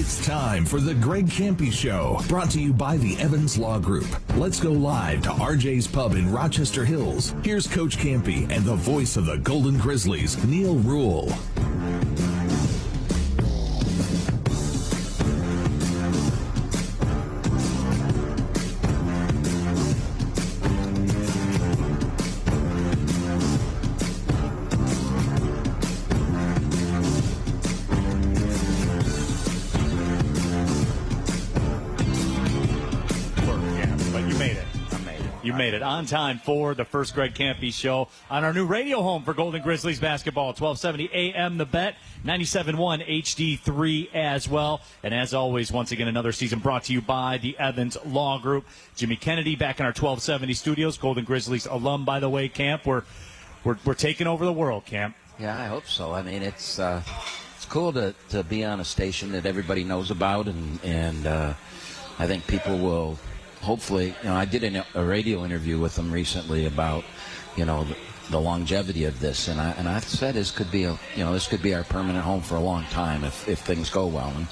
It's time for the Greg Kampe Show, brought to you by the Evans Law Group. Let's go live to RJ's Pub in Rochester Hills. Here's Coach Kampe and the voice of the Golden Grizzlies, Neil Ruhl. It on time for the first Greg Kampe show on our new radio home for Golden Grizzlies basketball. 1270 AM The Bet, 97.1 HD3 as well. And as always, once again, another season brought to you by the Evans Law Group. Jimmy Kennedy back in our 1270 studios. Golden Grizzlies alum, by the way, Camp. We're, we're, we're taking over the world, Camp. Yeah, I hope so. I mean, it's, uh, it's cool to, to be on a station that everybody knows about and, and, uh, I think people will hopefully, you know, I did an, a radio interview with them recently about, you know, the, the, longevity of this, and I and I said this could be a, you know, this could be our permanent home for a long time if if things go well. And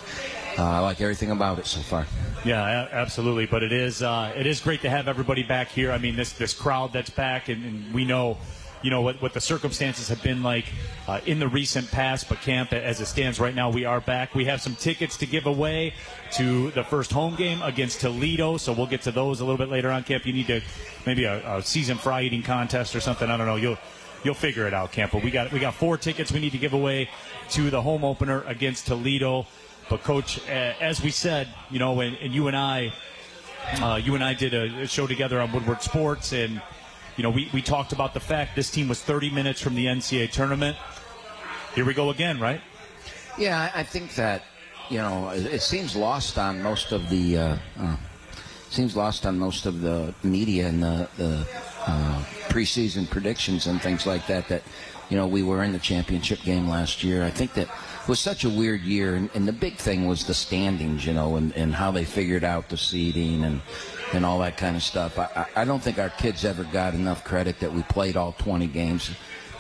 uh, I like everything about it so far. Yeah, absolutely. But it is uh, it is great to have everybody back here. I mean, this this crowd that's back, and, and we know you know what, what the circumstances have been like uh, in the recent past. But camp, as it stands right now, we are back. We have some tickets to give away to the first home game against Toledo, so we'll get to those a little bit later on. Camp, you need to maybe a, a season fry eating contest or something. I don't know. You'll you'll figure it out, Camp. But we got we got four tickets we need to give away to the home opener against Toledo. But coach, as we said, you know, and, and you and I, uh, you and I did a show together on Woodward Sports, and you know, we, we talked about the fact this team was 30 minutes from the NCAA tournament. Here we go again, right? Yeah, I think that, you know, it, seems lost on most of the, uh, uh, seems lost on most of the media and the, the uh, preseason predictions and things like that, that, you know, we were in the championship game last year. I think that was such a weird year, and, and the big thing was the standings, you know, and, and how they figured out the seeding and and all that kind of stuff. I, I don't think our kids ever got enough credit that we played all 20 games,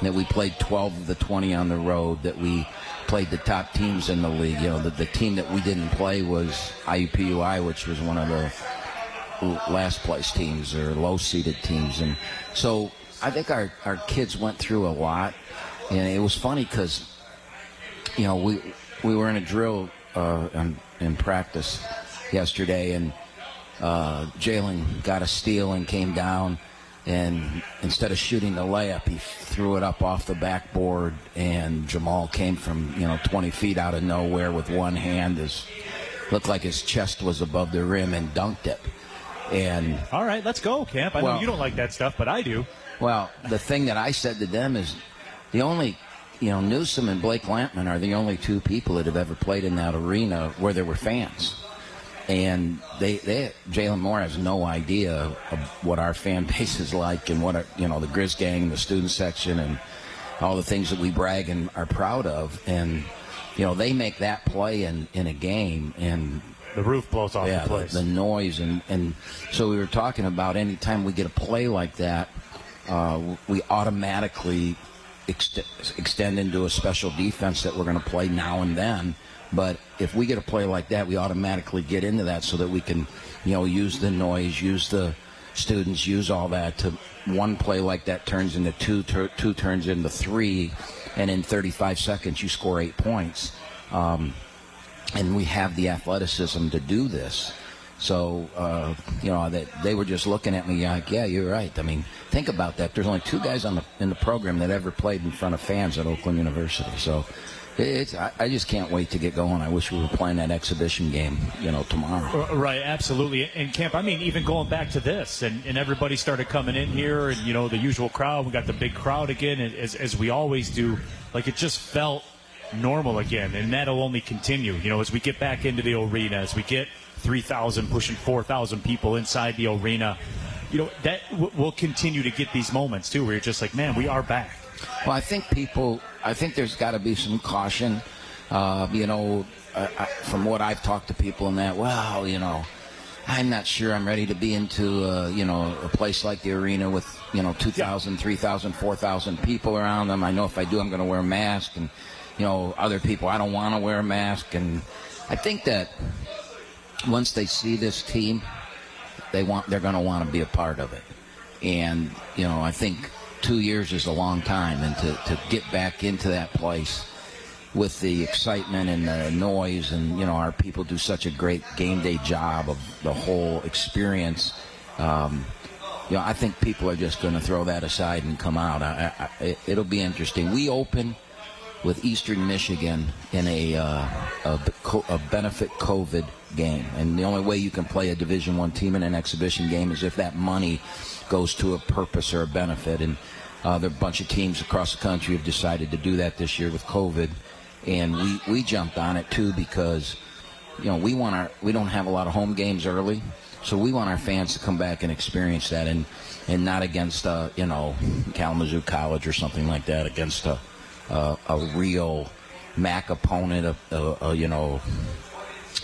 that we played 12 of the 20 on the road, that we played the top teams in the league. You know, the, the team that we didn't play was IUPUI, which was one of the last place teams or low seeded teams. And so I think our, our kids went through a lot. And it was funny because, you know, we, we were in a drill uh, in, in practice yesterday and – uh, Jalen got a steal and came down, and instead of shooting the layup, he threw it up off the backboard, and Jamal came from you know 20 feet out of nowhere with one hand, as looked like his chest was above the rim, and dunked it. And all right, let's go, Camp. I well, know you don't like that stuff, but I do. Well, the thing that I said to them is the only you know, Newsom and Blake Lampman are the only two people that have ever played in that arena where there were fans and they, they Jalen Moore has no idea of what our fan base is like and what our, you know the Grizz gang, the student section, and all the things that we brag and are proud of. And you know they make that play in in a game, and the roof blows off yeah, the place. The, the noise and and so we were talking about anytime we get a play like that, uh, we automatically ext- extend into a special defense that we're going to play now and then but if we get a play like that, we automatically get into that so that we can, you know, use the noise, use the students, use all that to one play like that turns into two, two turns into three, and in 35 seconds you score eight points. Um, and we have the athleticism to do this. So, uh, you know, they, they were just looking at me like, yeah, you're right. I mean, think about that. There's only two guys on the, in the program that ever played in front of fans at Oakland University. So it's, I, I, just can't wait to get going. I wish we were playing that exhibition game, you know, tomorrow. Uh, right, absolutely. And camp, I mean, even going back to this, and, and everybody started coming in here, and you know, the usual crowd. We got the big crowd again, as as we always do. Like it just felt normal again, and that'll only continue. You know, as we get back into the arena, as we get 3,000, pushing 4,000 people inside the arena, you know, that w- will continue to get these moments too, where you're just like, man, we are back. Well, I think people, I think there's got to be some caution. Uh, you know, I, I, from what I've talked to people in that, well, you know, I'm not sure I'm ready to be into, uh, you know, a place like the arena with, you know, 2,000, yeah. 3,000, 4,000 people around them. I know if I do, I'm going to wear a mask. And, you know, other people, I don't want to wear a mask. And I think that once they see this team, they want they're going to want to be a part of it. And you know, I think two years is a long time, and to, to get back into that place with the excitement and the noise, and you know, our people do such a great game day job of the whole experience. Um, you know, I think people are just going to throw that aside and come out. I, I, it'll be interesting. We open with Eastern Michigan in a, uh, a, a, benefit COVID game, and the only way you can play a Division One team in an exhibition game is if that money goes to a purpose or a benefit. And uh, there are a bunch of teams across the country have decided to do that this year with COVID, and we we jumped on it too because you know we want our we don't have a lot of home games early. So we want our fans to come back and experience that, and and not against uh, you know Kalamazoo College or something like that, against a a, real MAC opponent, a, a, a you know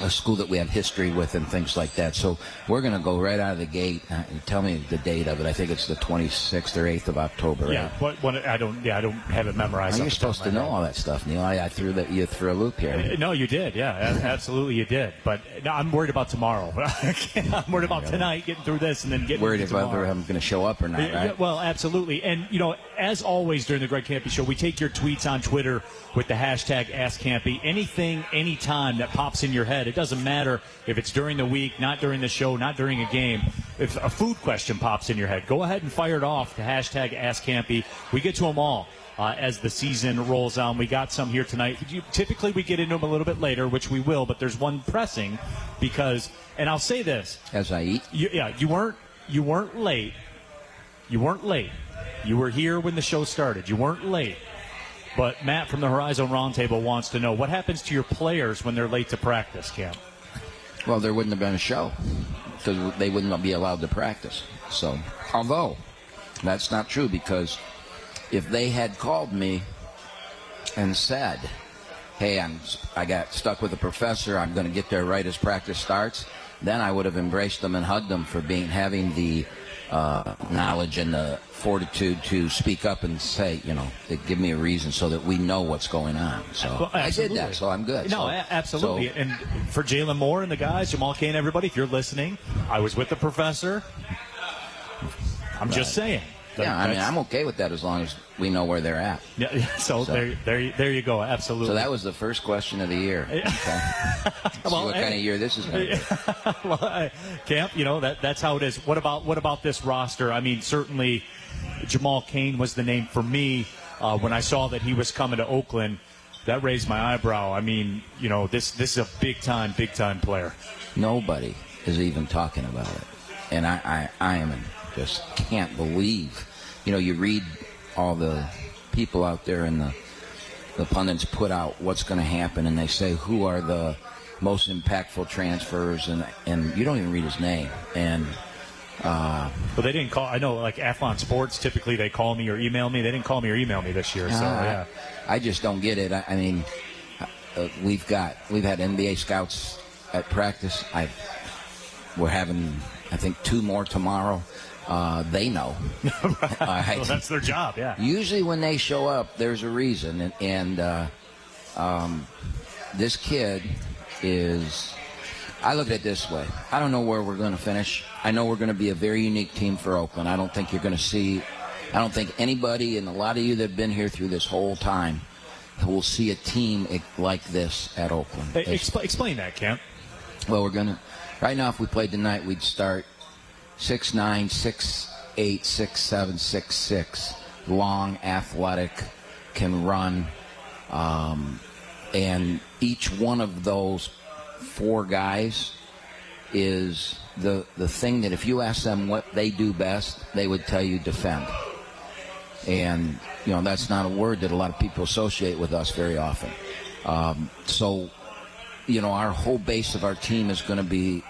a school that we have history with and things like that. So we're going to go right out of the gate. Uh, tell me the date of it. I think it's the 26th or 8th of October. Yeah, right? what, I don't. Yeah, I don't have it memorized. you're supposed to know head. all that stuff, Neil. I, I threw that you threw a loop here. Uh, no, you did. Yeah, absolutely, you did. But no, I'm worried about tomorrow. I'm worried about tonight, getting through this, and then getting worried if whether I'm going to show up or not. Right? Yeah, well, absolutely. And you know, as always during the Greg Kampe Show, we take your tweets on Twitter with the hashtag AskKampe. Anything, anytime that pops in your head, it doesn't matter if it's during the week, not during the show, not during a game. If a food question pops in your head, go ahead and fire it off to hashtag AskKampe. We get to them all. Uh, as the season rolls on. We got some here tonight. You, typically, we get into them a little bit later, which we will, but there's one pressing because, and I'll say this: as I eat, you, yeah, you weren't you weren't late. You weren't late. You were here when the show started. You weren't late. But Matt from the Horizon Roundtable wants to know what happens to your players when they're late to practice, Cam. Well, there wouldn't have been a show because they wouldn't be allowed to practice. So, although that's not true because if they had called me and said, "Hey, I'm I got stuck with a professor. I'm going to get there right as practice starts," then I would have embraced them and hugged them for being having the uh, knowledge and the fortitude to speak up and say, you know, give me a reason so that we know what's going on. So well, I did that, so I'm good. No, so, absolutely. So, and for Jalen Moore and the guys, Jamal Cain, everybody, if you're listening, I was with the professor. I'm right. just saying. yeah, I mean, I'm okay with that as long as we know where they're at. Yeah, so, so, there, there, there you go. Absolutely. So that was the first question of the year. Okay. well, what hey, kind of year this is going to be. well, Camp, you know that that's how it is. What about what about this roster? I mean, certainly Jamal Cain was the name for me uh, when I saw that he was coming to Oakland. That raised my eyebrow. I mean, you know, this this is a big time, big time player. Nobody is even talking about it, and I I, I am just can't believe. You know, you read all the people out there and the the pundits put out what's going to happen, and they say who are the most impactful transfers, and and you don't even read his name, and uh, but they didn't call. I know, like Athlon Sports, typically they call me or email me. They didn't call me or email me this year. So uh, yeah, I just don't get it. I, I mean, uh, we've got we've had NBA scouts at practice. I we're having I think two more tomorrow. Uh, they know. right. well, that's their job. Yeah. Usually when they show up, there's a reason, and, and uh, um, this kid is I look at it this way. I don't know where we're going to finish. I know we're going to be a very unique team for Oakland. I don't think you're going to see, I don't think anybody, and a lot of you that have been here through this whole time, will see a team like this at Oakland. Hey, expl- explain that, Kent. Well, we're going to, right now, if we played tonight, we'd start 6'9, 6'8, 6'7, 6'6. Long, athletic, can run. Um, and each one of those four guys is the the thing that if you ask them what they do best, they would tell you defend. And you know that's not a word that a lot of people associate with us very often. Um, so, you know, our whole base of our team is going to be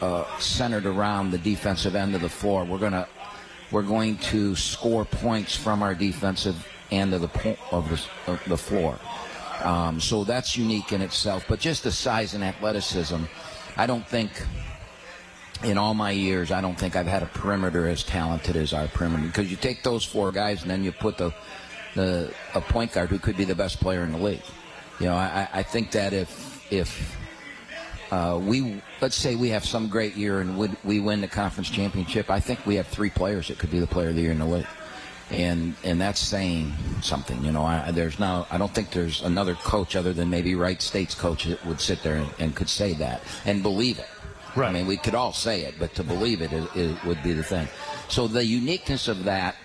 uh, centered around the defensive end of the floor. We're gonna we're going to score points from our defensive end of the po- of the, of the floor. Um, so that's unique in itself. But just the size and athleticism, I don't think in all my years, I don't think I've had a perimeter as talented as our perimeter. Because you take those four guys and then you put the, the a point guard who could be the best player in the league. You know, I, I think that if if uh, we let's say we have some great year and we, we win the conference championship, I think we have three players that could be the player of the year in the league, and and that's saying something. You know, I, there's now I don't think there's another coach other than maybe Wright State's coach that would sit there and, and could say that and believe it. Right. I mean, we could all say it, but to believe it is, would be the thing. So the uniqueness of that,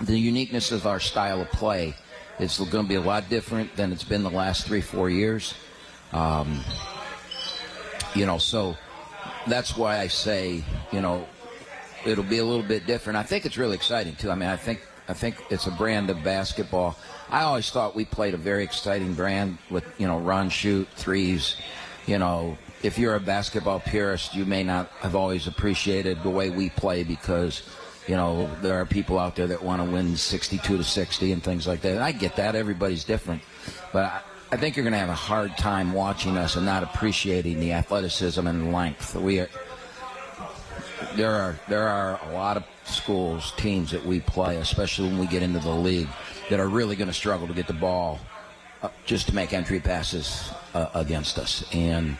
the uniqueness of our style of play, is going to be a lot different than it's been the last three, four years. Um, you know, so that's why I say, you know, it'll be a little bit different. I think it's really exciting too. I mean, I think I think it's a brand of basketball. I always thought we played a very exciting brand with you know run, shoot, threes. You know, if you're a basketball purist, you may not have always appreciated the way we play because you know there are people out there that want to win 62 to 60 and things like that. And I get that. Everybody's different, but I, I think you're going to have a hard time watching us and not appreciating the athleticism and length. We are there are there are a lot of schools teams that we play, especially when we get into the league, that are really going to struggle to get the ball uh, just to make entry passes uh, against us. And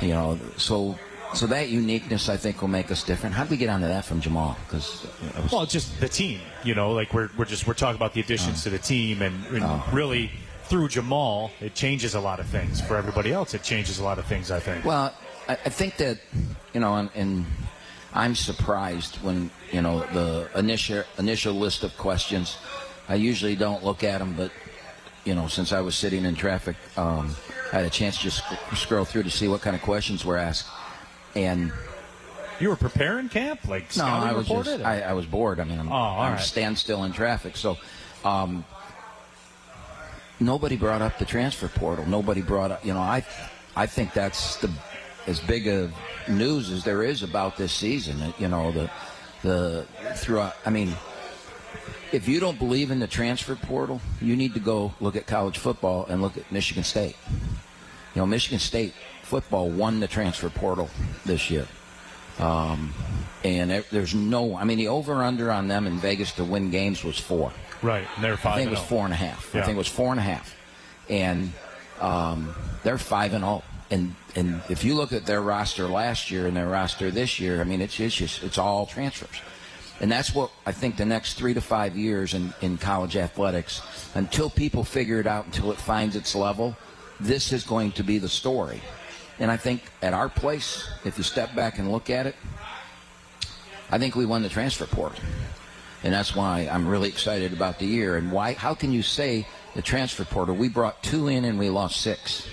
you know, so so that uniqueness I think will make us different. How did we get onto that from Jamal? Because well, just the team. You know, like we're we're just we're talking about the additions Oh. to the team, and, and really through Jamal, it changes a lot of things. For everybody else, it changes a lot of things. I think. Well, I, I think that you know, and I'm surprised when you know the initial initial list of questions. I usually don't look at them, but you know, since I was sitting in traffic, um, I had a chance to just sc- scroll through to see what kind of questions were asked, and You were preparing camp, like no, I was just I, I was bored. I mean, I'm, Oh, I'm right. standstill in traffic, so. Um, Nobody brought up the transfer portal. Nobody brought up, you know, I, I think that's the as big of news as there is about this season. You know, the, the throughout. I mean, if you don't believe in the transfer portal, you need to go look at college football and look at Michigan State. You know, Michigan State football won the transfer portal this year. Um, and there- there's no, I mean, the over under on them in Vegas to win games was four. right, and they're five. I think it was oh. four and a half. I think it was four and a half, and um, they're five and zero. And and if you look at their roster last year and their roster this year, I mean, it's it's just it's all transfers, and that's what I think the next three to five years in in college athletics, until people figure it out, until it finds its level, this is going to be the story. And I think at our place, if you step back and look at it, I think we won the transfer port, and that's why I'm really excited about the year. And why? How can you say the transfer portal? We brought two in and we lost six.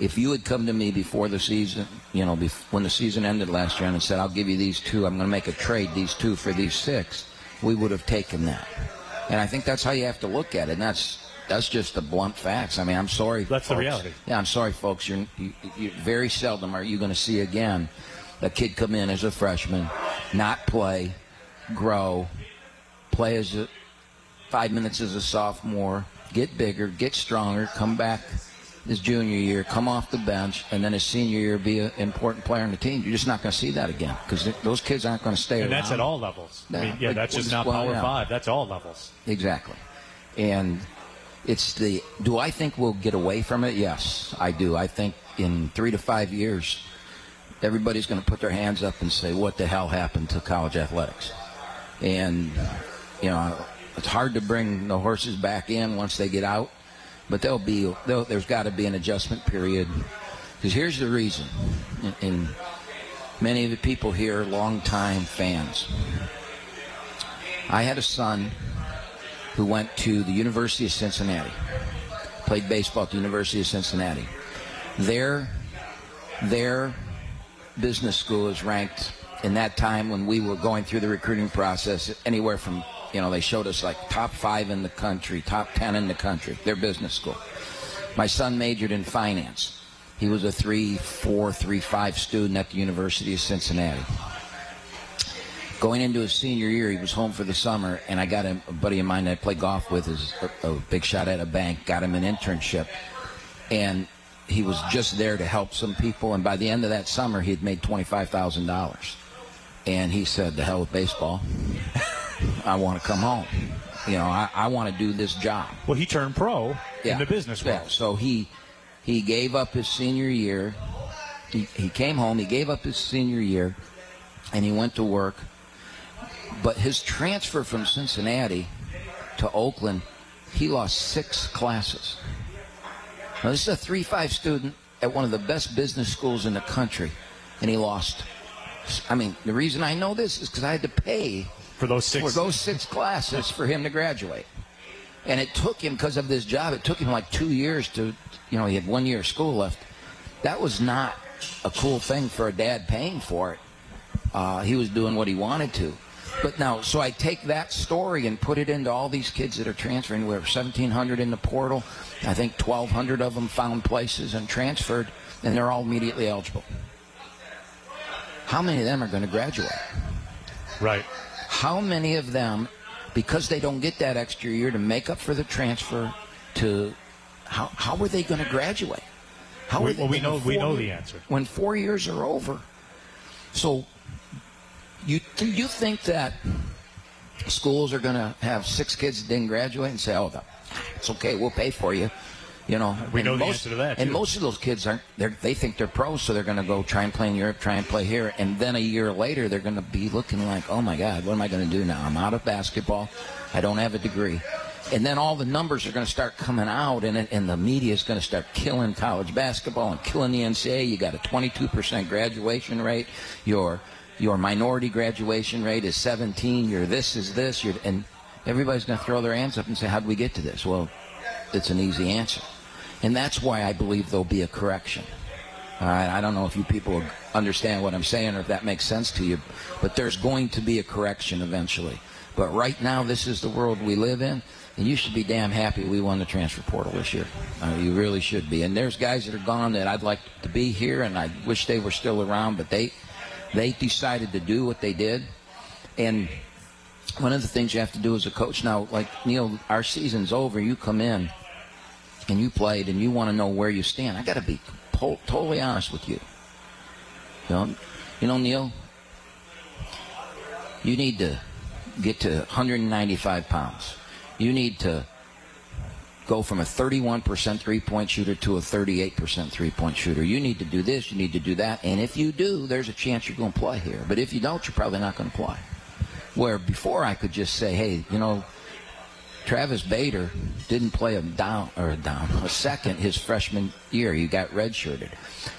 If you had come to me before the season, you know, bef- when the season ended last year, and said, "I'll give you these two. I'm going to make a trade these two for these six, we would have taken that. And I think that's how you have to look at it. And that's that's just the blunt facts. I mean, I'm sorry. That's the reality. Yeah, I'm sorry, folks. You're, you, you very seldom are you going to see again a kid come in as a freshman, not play, grow, play as a five minutes as a sophomore, get bigger, get stronger, come back his junior year, come off the bench, and then his senior year be an important player on the team. You're just not going to see that again because those kids aren't going to stay And around. that's at all levels. I Yeah, mean, yeah, that's just well, not Power yeah. Five. That's all levels. Exactly. And it's the do I think we'll get away from it? Yes, I do. I think in three to five years, everybody's going to put their hands up and say, "What the hell happened to college athletics?" And you know, it's hard to bring the horses back in once they get out, but there'll be there'll, there's got to be an adjustment period. Because here's the reason, and, and many of the people here are longtime fans. I had a son who went to the University of Cincinnati, played baseball at the University of Cincinnati. Their their business school is ranked in that time when we were going through the recruiting process anywhere from you know they showed us like top five in the country, top ten in the country. Their business school. My son majored in finance. He was a three, four, three, five student at the University of Cincinnati going into his senior year, he was home for the summer, and I got him a buddy of mine that I play golf with is a, a big shot at a bank. Got him an internship, and he was just there to help some people. And by the end of that summer, he had made twenty five thousand dollars. And he said, "The hell with baseball. I want to come home." you know, I, I want to do this job. Well, he turned pro in the business world. Yeah, so he he gave up his senior year. He, he came home. He gave up his senior year, and he went to work. But his transfer from Cincinnati to Oakland, he lost six classes. Now this is a three-five student at one of the best business schools in the country, and he lost. I mean, the reason I know this is because I had to pay for those six for those six classes for him to graduate. And it took him because of this job. It took him like two years to, you know, he had one year of school left. That was not a cool thing for a dad paying for it. Uh, he was doing what he wanted to. But now, so I take that story and put it into all these kids that are transferring. We have 1,700 in the portal. I think 1,200 of them found places and transferred, and they're all immediately eligible. How many of them are going to graduate? Right. How many of them, because they don't get that extra year to make up for the transfer, to how how are they going to graduate? How we, are they, well, we know we know the answer. when four years are over. So, you do you think that schools are going to have six kids that didn't graduate and say, "Oh, it's okay, we'll pay for you," you know? We And know the most, answer to that, And most of those kids aren't. They're, they think they're pros, so they're going to go try and play in Europe, try and play here, and then a year later, they're going to be looking like, "Oh my God, what am I going to do now? I'm out of basketball. I don't have a degree." And then all the numbers are going to start coming out, and, it- and the media is going to start killing college basketball and killing the NCAA. You got a 22% graduation rate. Your your minority graduation rate is 17. Your this is this. Your and everybody's going to throw their hands up and say, "How did we get to this?" Well, it's an easy answer, and that's why I believe there'll be a correction. All right, I don't know if you people understand what I'm saying or if that makes sense to you, but there's going to be a correction eventually. But right now, this is the world we live in, and you should be damn happy we won the transfer portal this year. Uh, you really should be. And there's guys that are gone that I'd like to be here, and I wish they were still around, but they they decided to do what they did, and one of the things you have to do as a coach now, like Neil, our season's over. You come in and you played, and you want to know where you stand. I got to be po- totally honest with you. You know, you know, Neil, you need to get to 195 pounds. You need to go from a 31% three-point shooter to a 38% three-point shooter. You need to do this. You need to do that. And if you do, there's a chance you're going to play here. But if you don't, you're probably not going to play. Where before I could just say, hey, you know, Travis Bader didn't play a down or a down a second his freshman year. He got redshirted.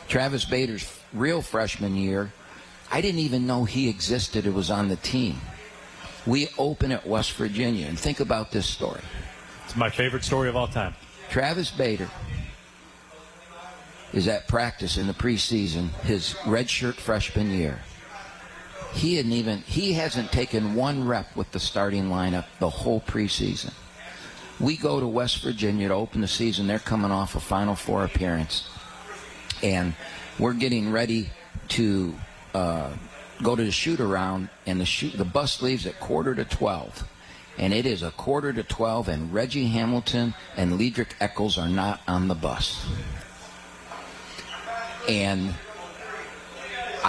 Travis Bader's real freshman year, I didn't even know he existed. It was on the team. We open at West Virginia, and think about this story. It's my favorite story of all time. Travis Bader is at practice in the preseason, his redshirt freshman year. He hadn't even he hasn't taken one rep with the starting lineup the whole preseason. We go to West Virginia to open the season. They're coming off a Final Four appearance, and we're getting ready to uh, go to the shoot around. And the shoot the bus leaves at quarter to twelve, and it is a quarter to twelve. And Reggie Hamilton and Ledrick Eackles are not on the bus, and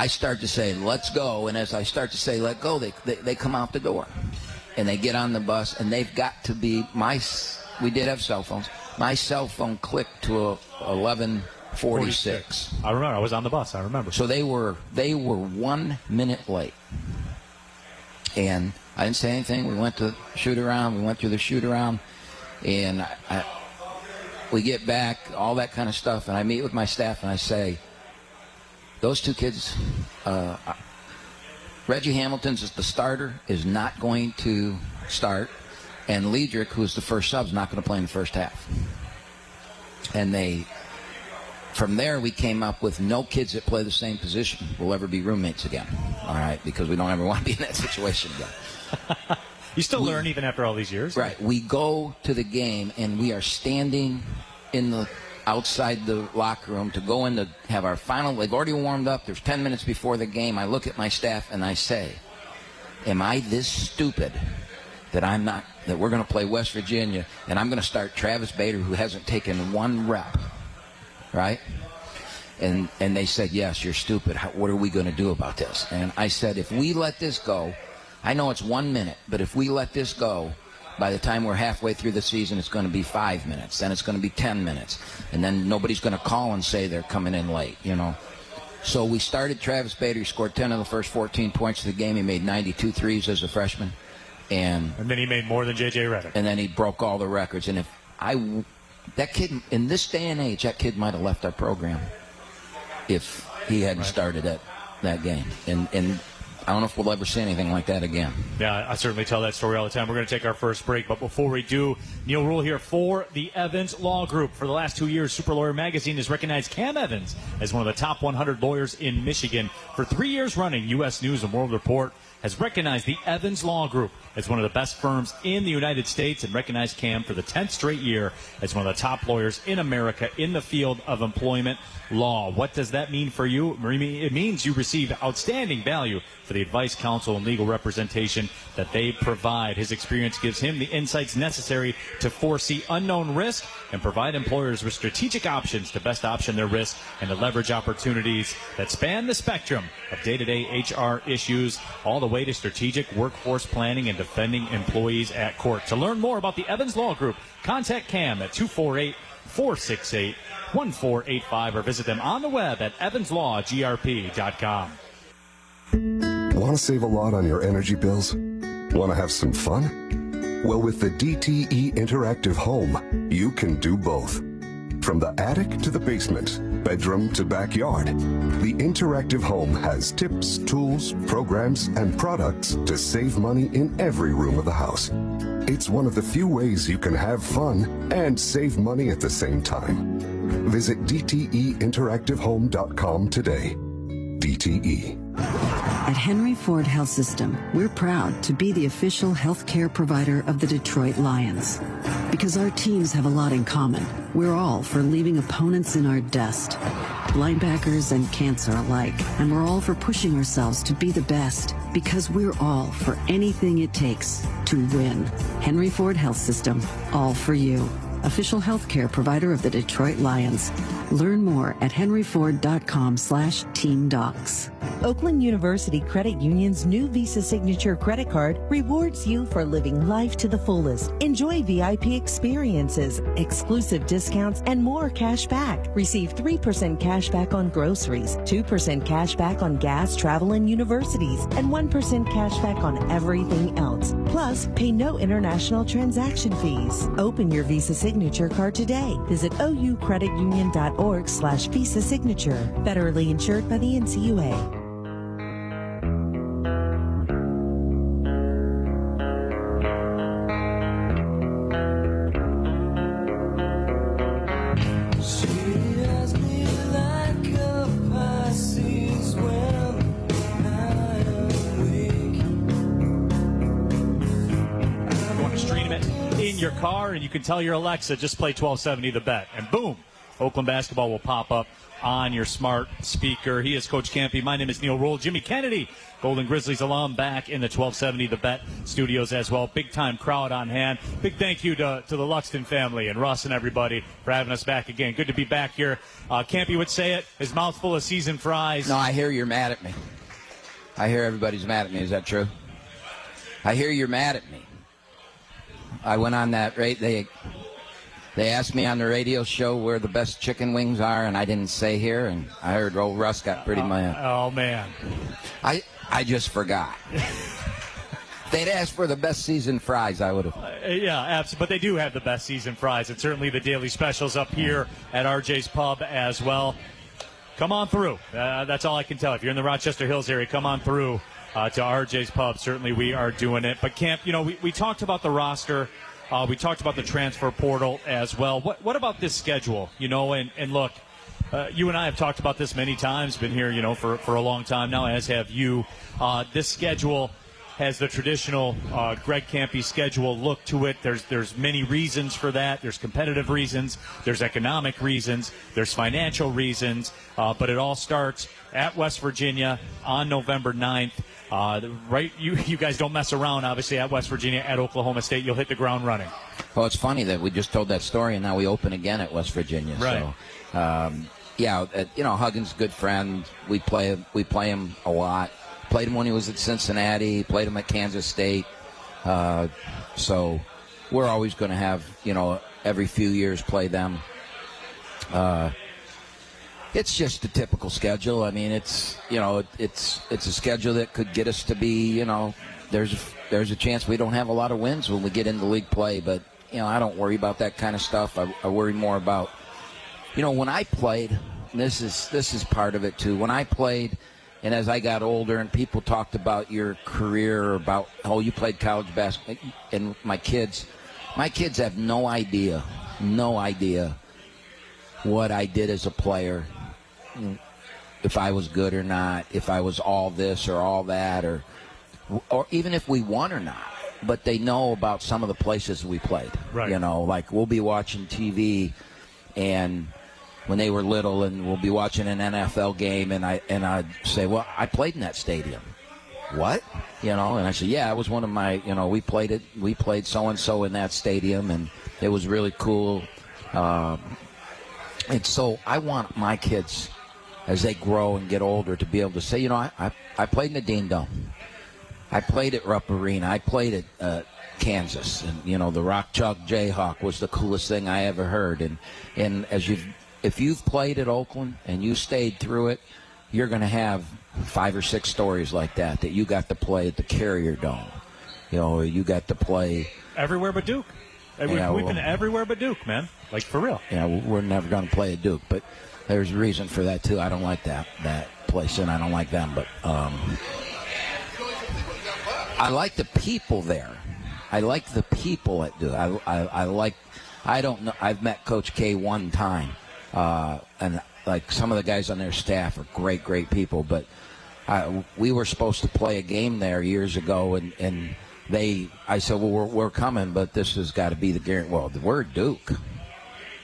I start to say, let's go. And as I start to say, let go, they, they, they come out the door. And they get on the bus, and they've got to be, my, we did have cell phones. My cell phone clicked to a 1146. I remember. I was on the bus. I remember. So they were, they were one minute late. And I didn't say anything. We went to shoot around. We went through the shoot around. And I, I, we get back, all that kind of stuff. And I meet with my staff, and I say, those two kids, uh, Reggie Hamilton's is the starter, is not going to start, and Ledrick, who's the first sub, is not going to play in the first half. And they, from there, we came up with no kids that play the same position will ever be roommates again. All right, because we don't ever want to be in that situation again. You still learn even after all these years. Right. We go to the game and we are standing in the outside the locker room to go in to have our final. They've already warmed up. There's 10 minutes before the game. I look at my staff and I say, "Am I this stupid that I'm not that we're going to play West Virginia and I'm going to start Travis Bader who hasn't taken one rep, right?" And and they said, "Yes, you're stupid. How, what are we going to do about this?" And I said, "If we let this go, I know it's one minute, but if we let this go, By the time we're halfway through the season, it's going to be five minutes. Then it's going to be 10 minutes. And then nobody's going to call and say they're coming in late, you know. So we started Travis Bader. He scored 10 of the first 14 points of the game. He made 92 threes as a freshman. And, and then he made more than J.J. Redick. And then he broke all the records. And if I, that kid, in this day and age, that kid might have left our program if he hadn't right. started that, that game. And, and I don't know if we'll ever see anything like that again. Yeah, I certainly tell that story all the time. We're going to take our first break, but before we do, Neil Ruhl here for the Evans Law Group. For the last two years, Super Lawyer Magazine has recognized Cam Evans as one of the top 100 lawyers in Michigan. For three years running, U.S. News and World Report has recognized the Evans Law Group as one of the best firms in the United States and recognized Cam for the 10th straight year as one of the top lawyers in America in the field of employment law. What does that mean for you? It means you receive outstanding value for the advice, counsel, and legal representation that they provide. His experience gives him the insights necessary to foresee unknown risk and provide employers with strategic options to best option their risk and to leverage opportunities that span the spectrum of day-to-day HR issues all the way to strategic workforce planning and defending employees at court. To learn more about the Evans Law Group, contact Cam at 248 468 1485 or visit them on the web at evanslawgrp.com. Want to save a lot on your energy bills? Want to have some fun? Well, with the DTE Interactive Home, you can do both. From the attic to the basement, bedroom to backyard, the Interactive Home has tips, tools, programs, and products to save money in every room of the house. It's one of the few ways you can have fun and save money at the same time. Visit DTEinteractivehome.com today. DTE. At Henry Ford Health System, we're proud to be the official healthcare provider of the Detroit Lions. Because our teams have a lot in common. We're all for leaving opponents in our dust, linebackers and cancer alike. And we're all for pushing ourselves to be the best because we're all for anything it takes to win. Henry Ford Health System, all for you official healthcare provider of the Detroit Lions. Learn more at henryford.com slash teamdocs. Oakland University Credit Union's new Visa Signature credit card rewards you for living life to the fullest. Enjoy VIP experiences, exclusive discounts, and more cash back. Receive 3% cash back on groceries, 2% cash back on gas, travel, and universities, and 1% cash back on everything else. Plus, pay no international transaction fees. Open your Visa Signature card today. Visit oucreditunion.org slash Visa Signature. Federally insured by the NCUA. Can tell your Alexa, just play 1270 the bet. And boom, Oakland basketball will pop up on your smart speaker. He is Coach Kampe. My name is Neil Ruhl. Jimmy Kennedy, Golden Grizzlies alum, back in the 1270 The Bet studios as well. Big time crowd on hand. Big thank you to, to the Luxton family and Russ and everybody for having us back again. Good to be back here. Uh, Kampe would say it, his mouth full of seasoned fries. No, I hear you're mad at me. I hear everybody's mad at me. Is that true? I hear you're mad at me. I went on that rate. They they asked me on the radio show where the best chicken wings are, and I didn't say here. And I heard old Russ got pretty mad. Oh man, I I just forgot. they'd ask for the best season fries, I would have. Uh, yeah, absolutely. But they do have the best season fries, and certainly the daily specials up here at RJ's Pub as well. Come on through. Uh, that's all I can tell. If you're in the Rochester Hills area, come on through uh, to RJ's Pub. Certainly, we are doing it. But Camp, you know, we, we talked about the roster. Uh, we talked about the transfer portal as well. What what about this schedule? You know, and and look, uh, you and I have talked about this many times. Been here, you know, for for a long time now, as have you. Uh, this schedule has the traditional uh, Greg Kampe schedule look to it. There's there's many reasons for that. There's competitive reasons. There's economic reasons. There's financial reasons. Uh, but it all starts at West Virginia on November 9th. Uh, right, you you guys don't mess around. Obviously, at West Virginia, at Oklahoma State, you'll hit the ground running. Well, it's funny that we just told that story, and now we open again at West Virginia. Right. So, um, yeah, uh, you know, Huggins, good friend. We play we play him a lot. Played him when he was at Cincinnati. Played him at Kansas State. Uh, so we're always going to have, you know, every few years play them. Uh, it's just a typical schedule. I mean, it's you know, it, it's it's a schedule that could get us to be, you know, there's there's a chance we don't have a lot of wins when we get into league play, but you know, I don't worry about that kind of stuff. I, I worry more about, you know, when I played. this is this is part of it too. When I played, and as I got older, and people talked about your career about oh you played college basketball, and my kids, my kids have no idea, no idea what I did as a player if I was good or not, if I was all this or all that, or or even if we won or not. But they know about some of the places we played. Right. You know, like we'll be watching TV, and when they were little, and we'll be watching an NFL game, and I and I'd say, well, I played in that stadium. What? You know, and I said, yeah, it was one of my. You know, we played it. We played so and so in that stadium, and it was really cool. Um, and so I want my kids as they grow and get older to be able to say, you know, I, I, I played in the Dean Dome. I played at Rupp Arena. I played at uh, Kansas, and you know, the Rock Chalk Jayhawk was the coolest thing I ever heard. And and as you, if you've played at Oakland and you stayed through it, you're going to have five or six stories like that that you got to play at the Carrier Dome. You know, you got to play everywhere but Duke. We've, Yeah, we've well- been everywhere but Duke, man. Like for real. Yeah, we're never going to play at Duke, but there's a reason for that too. I don't like that that place, and I don't like them. But um, I like the people there. I like the people at Duke. I, I, I like. I don't know. I've met Coach K one time, uh, and like some of the guys on their staff are great, great people. But I, we were supposed to play a game there years ago, and and they. I said, well, we're, we're coming, but this has got to be the guarantee. Well, we're Duke.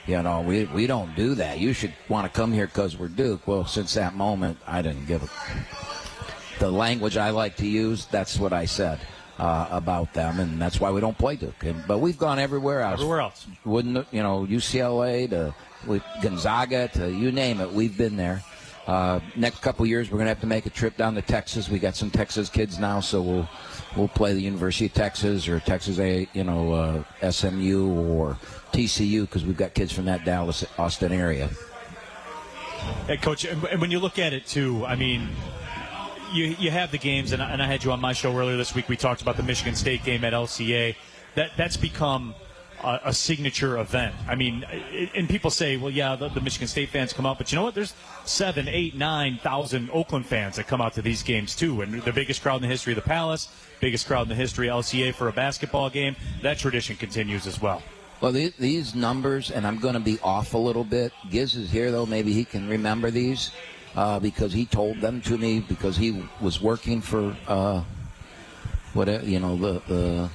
You know, we we don't do that. You should want to come here because we're Duke. Well, since that moment, I didn't give a. The language I like to use, that's what I said uh, about them, and that's why we don't play Duke. And, but we've gone everywhere else. Everywhere else. Wouldn't you know UCLA to with Gonzaga to you name it, we've been there. Uh, next couple years, we're gonna have to make a trip down to Texas. We got some Texas kids now, so we'll we'll play the University of Texas or Texas A, you know, uh, SMU or TCU because we've got kids from that Dallas Austin area. Hey, Coach, and when you look at it too, I mean, you you have the games, and I, and I had you on my show earlier this week. We talked about the Michigan State game at LCA. That that's become a, a signature event. I mean, and people say, well, yeah, the, the Michigan State fans come out, but you know what? There's seven, eight, nine thousand Oakland fans that come out to these games too, and the biggest crowd in the history of the Palace, biggest crowd in the history of LCA for a basketball game. That tradition continues as well. Well, the- these numbers, and I'm going to be off a little bit. Giz is here, though. Maybe he can remember these uh, because he told them to me because he was working for uh, whatever you know the the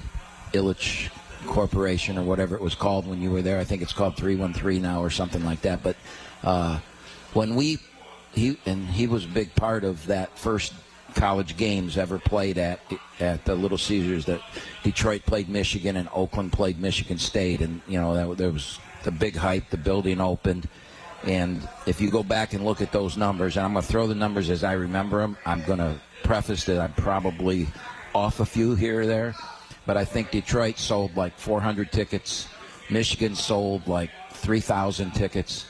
Ilitch Corporation or whatever it was called when you were there. I think it's called 313 now or something like that. But uh, when we he and he was a big part of that first college games ever played at at the Little Caesars that Detroit played Michigan and Oakland played Michigan State and you know that, there was the big hype the building opened and if you go back and look at those numbers and I'm going to throw the numbers as I remember them I'm going to preface that I'm probably off a few here or there but I think Detroit sold like 400 tickets Michigan sold like 3,000 tickets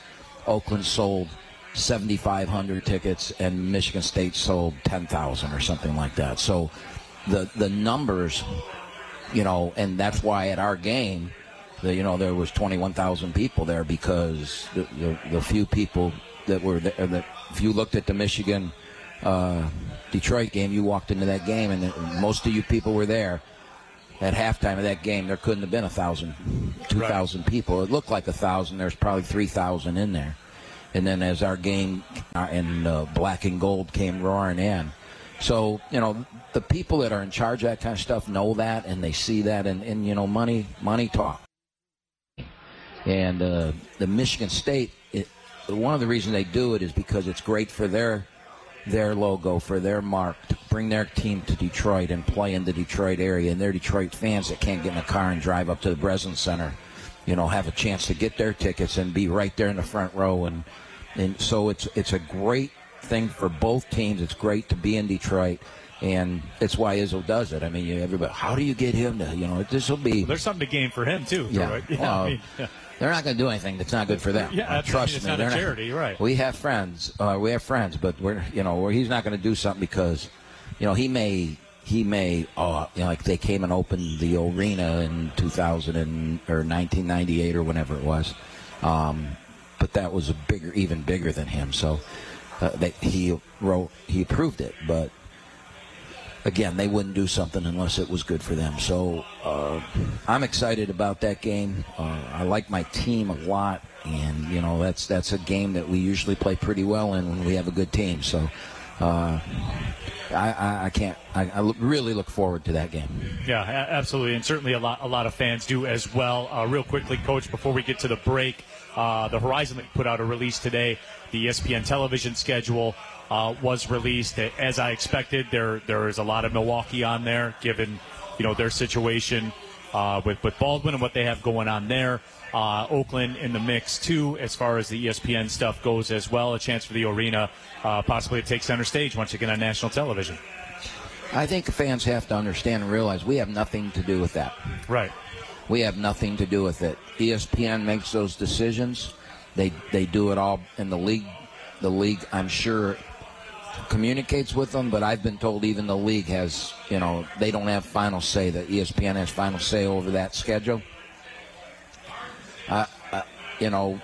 Oakland sold 7,500 tickets, and Michigan State sold 10,000 or something like that. So the the numbers, you know, and that's why at our game, the, you know, there was 21,000 people there because the, the, the few people that were there, that if you looked at the Michigan uh, Detroit game, you walked into that game, and most of you people were there. At halftime of that game, there couldn't have been a thousand, two thousand people. It looked like a thousand. There's probably three thousand in there. And then as our game uh, and uh, black and gold came roaring in, so you know the people that are in charge of that kind of stuff know that and they see that, and, and you know money money talk. And uh, the Michigan State, it, one of the reasons they do it is because it's great for their their logo, for their mark, to bring their team to Detroit and play in the Detroit area. And their Detroit fans that can't get in a car and drive up to the Breslin Center, you know, have a chance to get their tickets and be right there in the front row. And and so it's it's a great thing for both teams. It's great to be in Detroit. And it's why Izzo does it. I mean, everybody, how do you get him to? You know, this will be. Well, there's something to gain for him too. Yeah. Right? Well, I mean, yeah. They're not going to do anything that's not good for them. Yeah, Uh, trust It's me. not a they're charity, right. We have friends. Uh, we have friends, but we're you know, we're, he's not going to do something because, you know, he may he may oh you know like they came and opened the arena in 2000 and, or 1998 or whenever it was, um, but that was a bigger even bigger than him. So uh, they, he wrote he approved it, but again, they wouldn't do something unless it was good for them. So uh, I'm excited about that game. Uh, I like my team a lot, and you know that's that's a game that we usually play pretty well in when we have a good team. So. Uh, I, I, I can't. I, I really look forward to that game. Yeah, absolutely, and certainly a lot a lot of fans do as well. Uh, real quickly, Coach, before we get to the break, uh, the Horizon put out a release today. The ESPN television schedule uh, was released as I expected. There there is a lot of Milwaukee on there, given you know their situation uh, with with Baldwin and what they have going on there. Uh, Oakland in the mix too, as far as the ESPN stuff goes as well. A chance for the arena uh, possibly to take center stage once again on national television. I think fans have to understand and realize we have nothing to do with that. Right. We have nothing to do with it. ESPN makes those decisions. They they do it all in the league. The league, I'm sure, communicates with them, but I've been told even the league has, you know, they don't have final say. That E ESPN has final say over that schedule. Uh, uh, you know,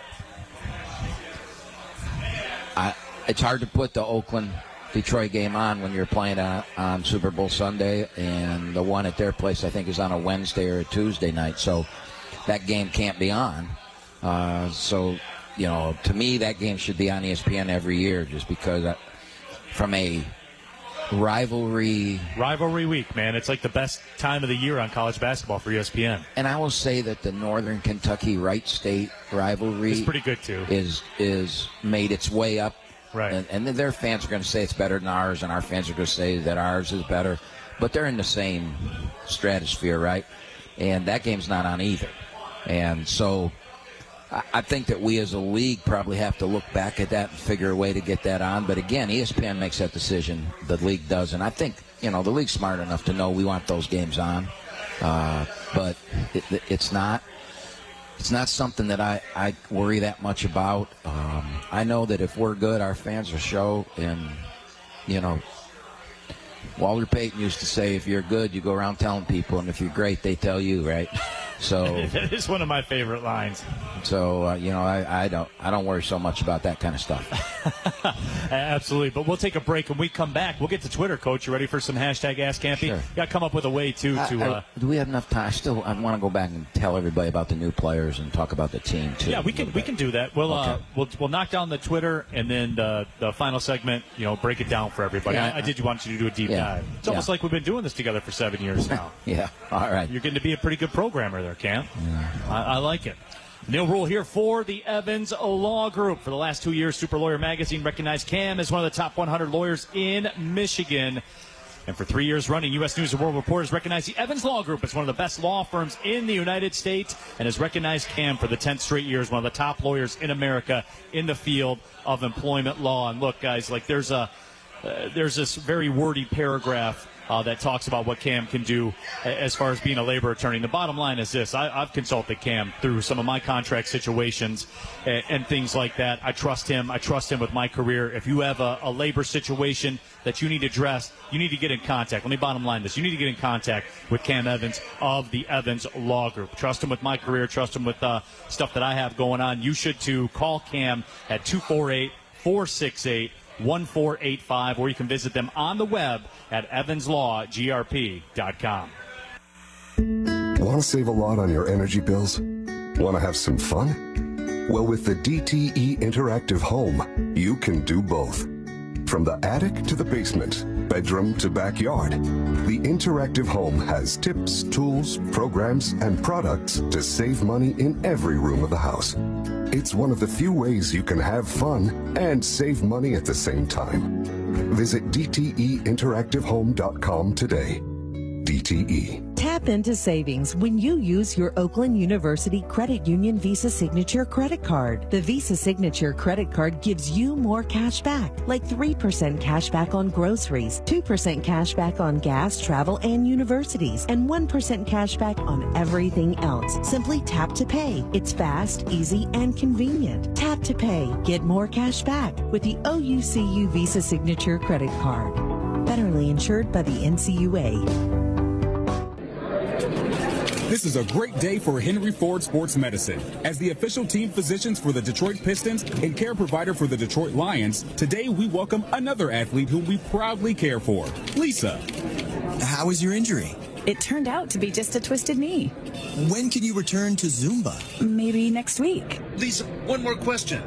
I it's hard to put the Oakland Detroit game on when you're playing on, on Super Bowl Sunday, and the one at their place I think is on a Wednesday or a Tuesday night. So that game can't be on. Uh, so you know, to me, that game should be on ESPN every year, just because from a rivalry. Rivalry week, man. It's like the best time of the year on college basketball for ESPN. And I will say that the Northern Kentucky Wright State rivalry is pretty good too. is is made its way up. Right. And, and then their fans are going to say it's better than ours, and our fans are going to say that ours is better. But they're in the same stratosphere, right? And that game's not on either. And so I, think that we as a league probably have to look back at that and figure a way to get that on. But again, ESPN makes that decision. The league does. And I think, you know, the league's smart enough to know we want those games on. Uh, but it, it's not it's not something that I, I worry that much about. Um, I know that if we're good, our fans will show. And, you know, Walter Payton used to say, if you're good, you go around telling people. And if you're great, they tell you, right? So, that is one of my favorite lines. so uh, you know, I, I don't I don't worry so much about that kind of stuff. Absolutely. But we'll take a break. When we come back, we'll get to Twitter, Coach. You ready for some hashtag Ask Kampe? Sure. Got to come up with a way, too, to. I- Uh, do we have enough time? I still I want to go back and tell everybody about the new players and talk about the team too. yeah, we can we can do that. We'll uh, we'll we'll knock down the Twitter and then the the final segment. You know, break it down for everybody. Yeah, I, I did want you to do a deep yeah, dive. It's almost yeah. like we've been doing this together for seven years now. Yeah. All right. You're getting to be a pretty good programmer there, Cam. I, I like it. Neil Ruhl here for the Evans Law Group. For the last two years, Super Lawyer Magazine recognized Cam as one of the top 100 lawyers in Michigan. And for three years running, U.S. News and World Report has recognized the Evans Law Group as one of the best law firms in the United States and has recognized Cam for the 10th straight year as one of the top lawyers in America in the field of employment law. And look, guys, like there's a uh, there's this very wordy paragraph uh, that talks about what Cam can do as far as being a labor attorney. The bottom line is this: I, I've consulted Cam through some of my contract situations and, and things like that. I trust him. I trust him with my career. If you have a, a labor situation that you need addressed, you need to get in contact. Let me bottom line this: you need to get in contact with Cam Evans of the Evans Law Group. Trust him with my career. Trust him with uh, stuff that I have going on. You should too. Call Cam at 248 468 1485, or you can visit them on the web at evanslawgrp.com. Want to save a lot on your energy bills? Want to have some fun? Well, with the DTE Interactive Home, you can do both. From the attic to the basement, bedroom to backyard, the Interactive Home has tips, tools, programs, and products to save money in every room of the house. It's one of the few ways you can have fun and save money at the same time. Visit DTEinteractivehome.com today. DTE. Tap into savings when you use your Oakland University Credit Union Visa Signature credit card. The Visa Signature credit card gives you more cash back, like 3% cash back on groceries, 2% cash back on gas, travel, and universities, and 1% cash back on everything else. Simply tap to pay. It's fast, easy, and convenient. Tap to pay. Get more cash back with the OUCU Visa Signature credit card. Federally insured by the NCUA. This is a great day for Henry Ford Sports Medicine. As the official team physicians for the Detroit Pistons and care provider for the Detroit Lions, today we welcome another athlete whom we proudly care for, Lisa. How was your injury? It turned out to be just a twisted knee. When can you return to Zumba? Maybe next week. Lisa, one more question.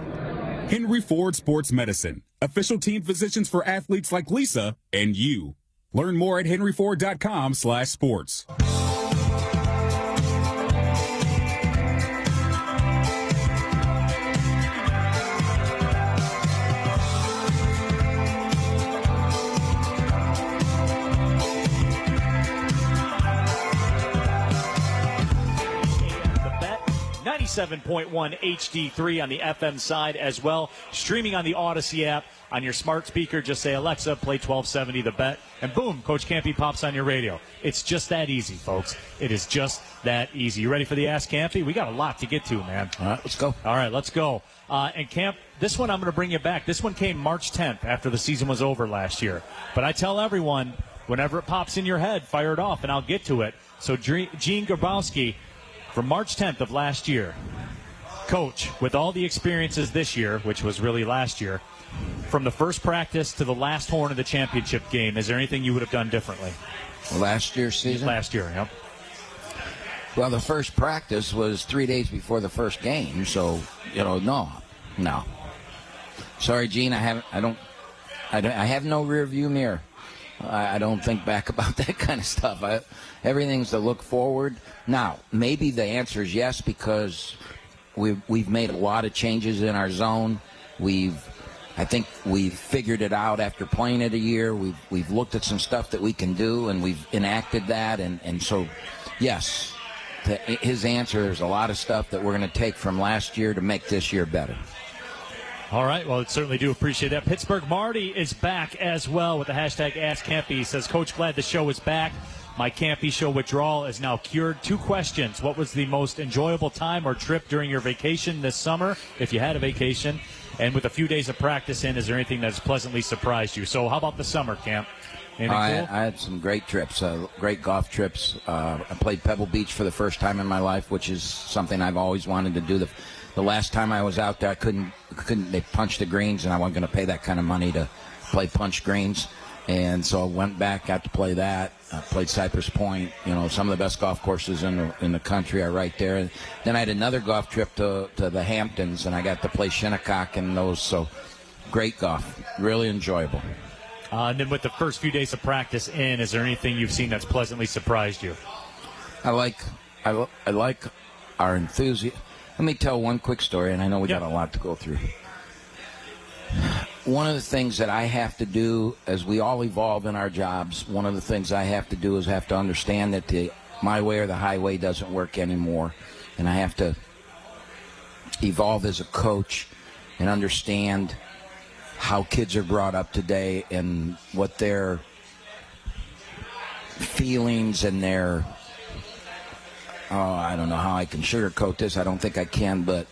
Henry Ford Sports Medicine, official team physicians for athletes like Lisa and you. Learn more at henryford.com/sports. The 97.1 HD3 on the FM side as well. Streaming on the Audacy app on your smart speaker. Just say, Alexa, play 1270 the bet. And boom, Coach Kampe pops on your radio. It's just that easy, folks. It is just that easy. You ready for the Ask Kampe? We got a lot to get to, man. All right, let's go. All right, let's go. Uh, and Camp, this one I'm going to bring you back. This one came March 10th after the season was over last year. But I tell everyone, whenever it pops in your head, fire it off, and I'll get to it. So Gene Grabowski, from March 10th of last year, coach, with all the experiences this year, which was really last year, from the first practice to the last horn of the championship game, is there anything you would have done differently Last year's season? last year? Yep. Well, the first practice was three days before the first game, so you know, no, no. Sorry, Gene, I haven't. I don't. I, don't, I have no rear view mirror. I, I don't think back about that kind of stuff. I, everything's to look forward. Now, maybe the answer is yes because we've we've made a lot of changes in our zone. We've I think we've figured it out after playing it a year. We've we've looked at some stuff that we can do, and we've enacted that. And, and so, yes, to his answer is a lot of stuff that we're going to take from last year to make this year better. All right. Well, certainly do appreciate that. Pittsburgh Marty is back as well with the hashtag Ask Kampe. He says, Coach, glad the show is back. My Kampe Show withdrawal is now cured. Two questions. What was the most enjoyable time or trip during your vacation this summer, if you had a vacation? And with a few days of practice in, is there anything that's pleasantly surprised you? So, how about the summer camp? Anything I, cool? I had some great trips, uh, great golf trips. Uh, I played Pebble Beach for the first time in my life, which is something I've always wanted to do. The, the last time I was out there, I couldn't, couldn't. They punched the greens, and I wasn't going to pay that kind of money to play punch greens. And so I went back, got to play that. I played Cypress Point, you know, some of the best golf courses in the, in the country are right there. And then I had another golf trip to, to the Hamptons, and I got to play Shinnecock and those. So great golf, really enjoyable. Uh, and then with the first few days of practice in, is there anything you've seen that's pleasantly surprised you? I like I, I like our enthusiasm. Let me tell one quick story, and I know we Yeah. got a lot to go through. One of the things that I have to do as we all evolve in our jobs, one of the things I have to do is have to understand that the my way or the highway doesn't work anymore, and I have to evolve as a coach and understand how kids are brought up today and what their feelings and their oh, I don't know how I can sugarcoat this. I don't think I can, but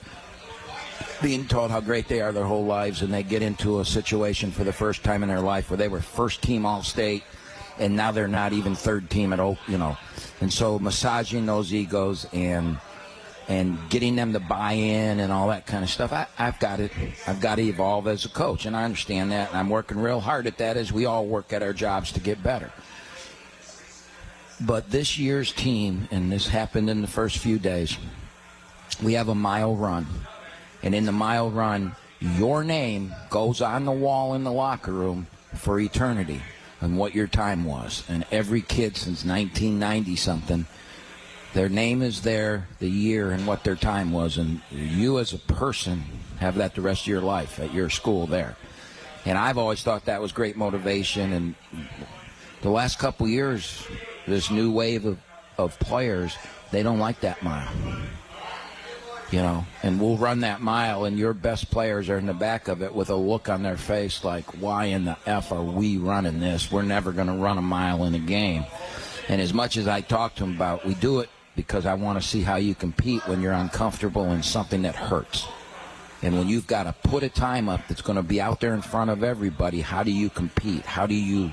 being told how great they are their whole lives, and they get into a situation for the first time in their life where they were first team All State, and now they're not even third team at all you know, and so massaging those egos and and getting them to buy in and all that kind of stuff. I, I've got it. I've got to evolve as a coach, and I understand that, and I'm working real hard at that as we all work at our jobs to get better. But this year's team, and this happened in the first few days, we have a mile run. And in the mile run, your name goes on the wall in the locker room for eternity and what your time was. And every kid since 1990 something, their name is there, the year, and what their time was. And you as a person have that the rest of your life at your school there. And I've always thought that was great motivation. And the last couple years, this new wave of, of players, they don't like that mile. You know, and we'll run that mile, and your best players are in the back of it with a look on their face like, why in the F are we running this? We're never going to run a mile in a game. And as much as I talk to them about, we do it because I want to see how you compete when you're uncomfortable in something that hurts. And when you've got to put a time up that's going to be out there in front of everybody, how do you compete? How do you,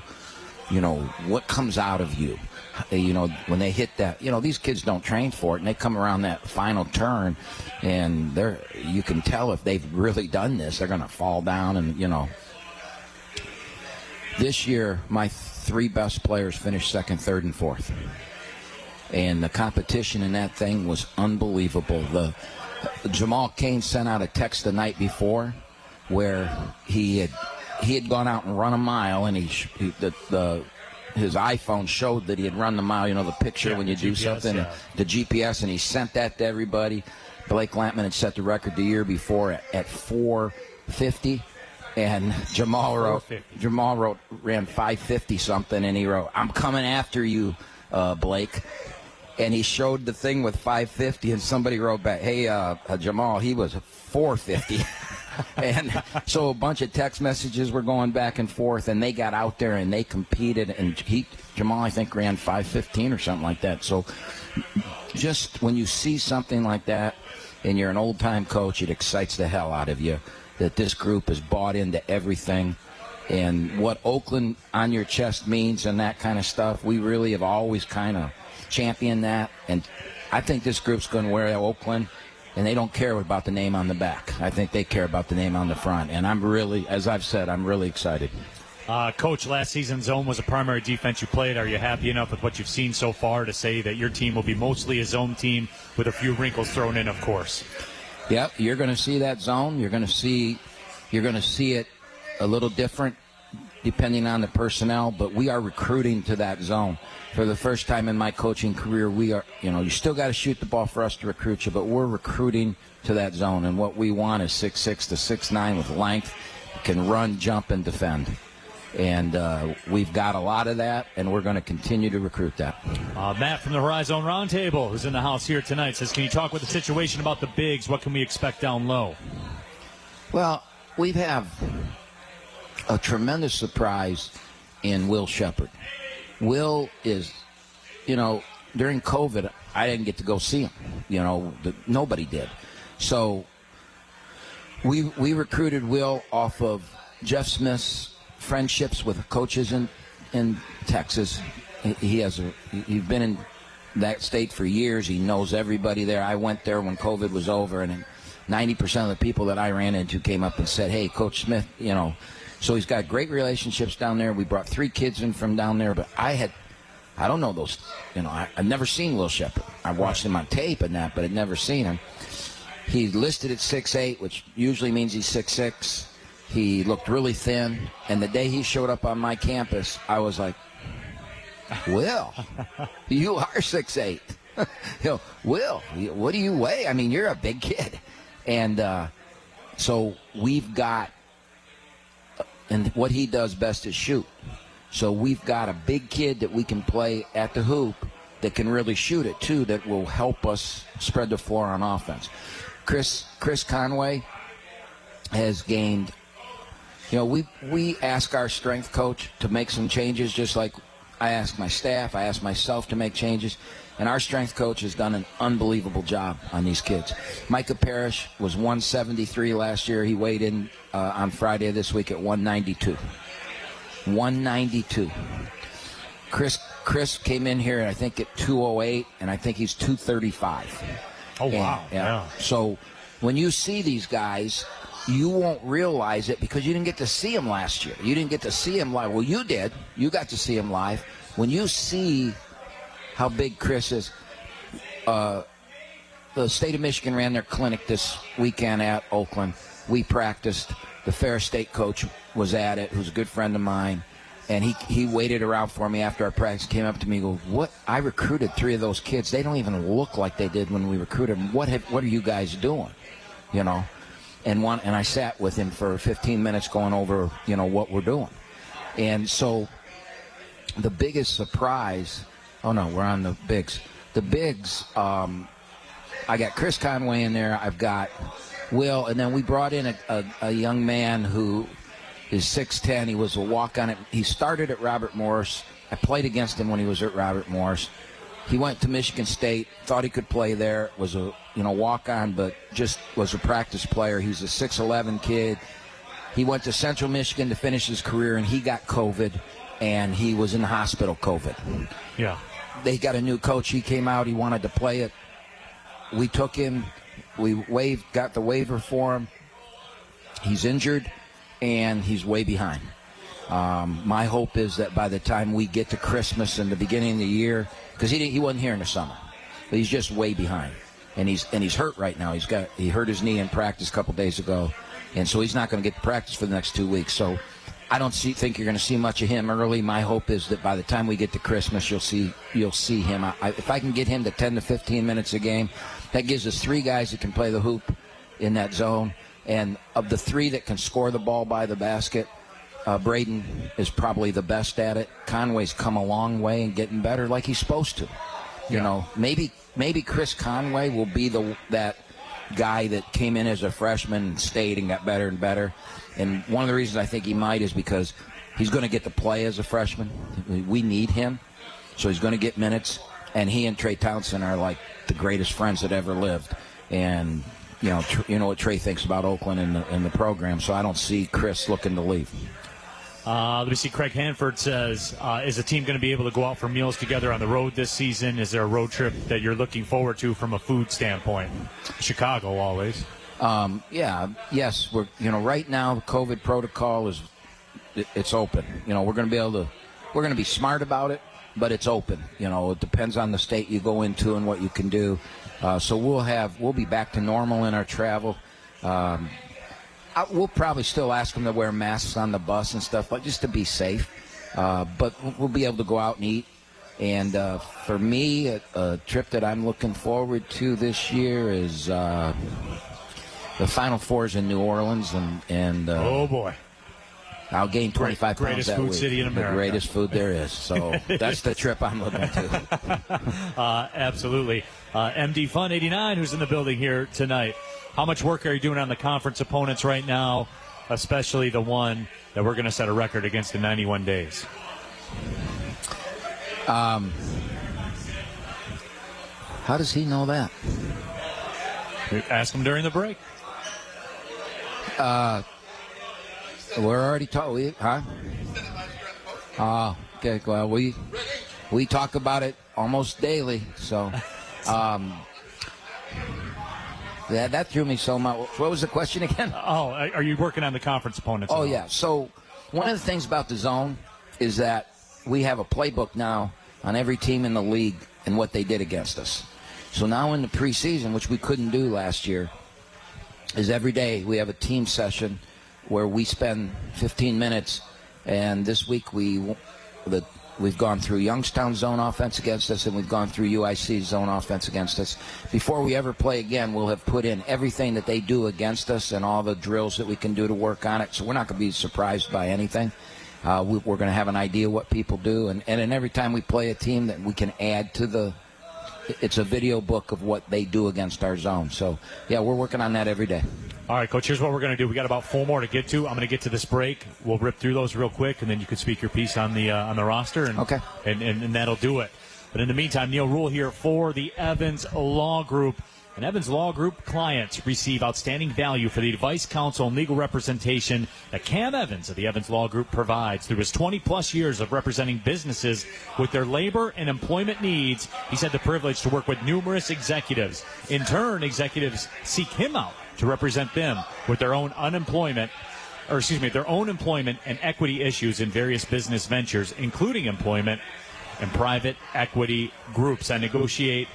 you know, what comes out of you? Uh, you know, when they hit that, you know, these kids don't train for it, and they come around that final turn, and they're, you can tell if they've really done this, they're going to fall down, and you know. This year, my three best players finished second, third, and fourth, and the competition in that thing was unbelievable. The Jamal Cain sent out a text the night before where he had he had gone out and run a mile, and he, he the, the his iPhone showed that he had run the mile. You know the picture Yeah, when you do GPS, something, yeah. the GPS, and he sent that to everybody. Blake Lampman had set the record the year before at, at 450, and Jamal wrote Jamal wrote ran 550 something, and he wrote, "I'm coming after you, uh, Blake." and he showed the thing with 550 and somebody wrote back hey uh, uh, jamal he was 450 and so a bunch of text messages were going back and forth and they got out there and they competed and he jamal i think ran 515 or something like that. So just when you see something like that and you're an old time coach it excites the hell out of you that this group is bought into everything. And what Oakland on your chest means and that kind of stuff. We really have always kind of championed that, and I think this group's going to wear Oakland, and they don't care about the name on the back. I think they care about the name on the front, and I'm really, as I've said, I'm really excited. Uh, Coach, last season's zone was a primary defense you played. Are you happy enough with what you've seen so far to say that your team will be mostly a zone team with a few wrinkles thrown in, of course? Yep, you're going to see that zone. You're going to see, you're going to see it a little different depending on the personnel, but we are recruiting to that zone. For the first time in my coaching career, we are, you know, you still got to shoot the ball for us to recruit you, but we're recruiting to that zone. And what we want is six six to six nine with length, can run, jump, and defend. And uh, we've got a lot of that, and we're going to continue to recruit that. Uh, Matt from the Horizon Roundtable, who's in the house here tonight, says, "Can you talk with the situation about the bigs? What can we expect down low?" Well, we have a tremendous surprise in Will Shepard. Will is, you know, during COVID, I didn't get to go see him. You know, the, nobody did. So we we recruited Will off of Jeff Smith's friendships with coaches in in Texas. He, has a he's been in that state for years. He knows everybody there. I went there when COVID was over, and 90% of the people that I ran into came up and said, "Hey, Coach Smith, you know." So he's got great relationships down there. We brought three kids in from down there, but I had, I don't know those, you know, I, I've never seen Will Shepard. I watched him on tape and that, but I'd never seen him. He's listed at six eight, which usually means he's six six. He looked really thin, and the day he showed up on my campus, I was like, "Will, you are six eight. you know, Will, what do you weigh? I mean, you're a big kid." And uh, so we've got, and what he does best is shoot. So we've got a big kid that we can play at the hoop that can really shoot it too. That will help us spread the floor on offense. Chris Chris Conway has gained. You know, we we ask our strength coach to make some changes, just like I ask my staff, I ask myself to make changes, and our strength coach has done an unbelievable job on these kids. Micah Parrish was 173 last year. He weighed in uh, on Friday this week at 192. 192. Chris Chris came in here, I think at 208, and I think he's 235. Oh And, wow! yeah. So when you see these guys, you won't realize it because you didn't get to see them last year. You didn't get to see them live. Well, you did. You got to see them live. When you see how big Chris is, uh, the state of Michigan ran their clinic this weekend at Oakland. We practiced. The Ferris State coach was at it, who's a good friend of mine. And he, he waited around for me after our practice, came up to me go, What? I recruited three of those kids. They don't even look like they did when we recruited them. What, have, what are you guys doing? You know? And one and I sat with him for 15 minutes going over, you know, what we're doing. And so the biggest surprise oh no, we're on the bigs. the bigs, um, I got Chris Conway in there. I've got Will, and then we brought in a, a, a young man who is 6'10. He was a walk on it. He started at Robert Morris. I played against him when he was at Robert Morris. He went to Michigan State, thought he could play there, was a you know walk on, but just was a practice player. He's a 6'11 kid. He went to Central Michigan to finish his career, and he got COVID, and he was in the hospital COVID. Yeah. They got a new coach. He came out. He wanted to play it. We took him. We waived, got the waiver for him. He's injured, and he's way behind. Um, my hope is that by the time we get to Christmas and the beginning of the year, because he he wasn't here in the summer, but he's just way behind, and he's and he's hurt right now. He's got he hurt his knee in practice a couple days ago, and so he's not going to get to practice for the next two weeks. So I don't see think you're going to see much of him early. My hope is that by the time we get to Christmas, you'll see you'll see him. I, if I can get him to 10 to 15 minutes a game, that gives us three guys that can play the hoop in that zone. And of the three that can score the ball by the basket, uh, Braden is probably the best at it. Conway's come a long way and getting better, like he's supposed to. You Yeah. know, maybe maybe Chris Conway will be the that guy that came in as a freshman and stayed and got better and better. And one of the reasons I think he might is because he's going to get to play as a freshman. We need him, so he's going to get minutes. And he and Trey Townsend are like the greatest friends that ever lived. And you know, you know what Trey thinks about Oakland and the, and the program. So I don't see Chris looking to leave. Uh, let me see. Craig Hanford says, uh, "Is the team going to be able to go out for meals together on the road this season? Is there a road trip that you're looking forward to from a food standpoint? Chicago always. Um, yeah, yes, we're you know right now the COVID protocol is it's open. You know we're going to be able to we're going to be smart about it, but it's open. You know it depends on the state you go into and what you can do. Uh, so we'll have we'll be back to normal in our travel. Um, I, we'll probably still ask them to wear masks on the bus and stuff, but just to be safe. Uh, but we'll be able to go out and eat. And uh, for me, a, a trip that I'm looking forward to this year is uh, the Final Four is in New Orleans, and and uh, Oh boy, I'll gain 25 pounds greatest that food week. city in America. The greatest food there is. So that's the trip I'm looking to. uh, absolutely. Uh, MD Fun 89, who's in the building here tonight. How much work are you doing on the conference opponents right now, especially the one that we're going to set a record against in 91 days? Um, how does he know that? Ask him during the break. Uh, we're already talking. Huh? Oh, okay. Well, we we talk about it almost daily. So, um, that that threw me so much. What was the question again? Oh, are you working on the conference opponents? Oh yeah. So one of the things about the zone is that we have a playbook now on every team in the league and what they did against us. So now in the preseason, which we couldn't do last year, is every day we have a team session where we spend 15 minutes. And this week we the we've gone through Youngstown zone offense against us, and we've gone through UIC zone offense against us. Before we ever play again, we'll have put in everything that they do against us and all the drills that we can do to work on it. So we're not going to be surprised by anything. Uh, we, we're going to have an idea what people do, and, and then every time we play a team that we can add to the it's a video book of what they do against our zone. So, yeah, we're working on that every day. All right, Coach, here's what we're going to do. We got about four more to get to. I'm going to get to this break. We'll rip through those real quick, and then you can speak your piece on the uh, on the roster, and, Okay. and, and and that'll do it. But in the meantime, Neil Ruhl here for the Evans Law Group. And Evans Law Group clients receive outstanding value for the advice, counsel, and legal representation that Cam Evans of the Evans Law Group provides through his 20 plus years of representing businesses with their labor and employment needs. He's had the privilege to work with numerous executives. In turn, executives seek him out to represent them with their own unemployment or excuse me, their own employment and equity issues in various business ventures, including employment and private equity groups. I negotiate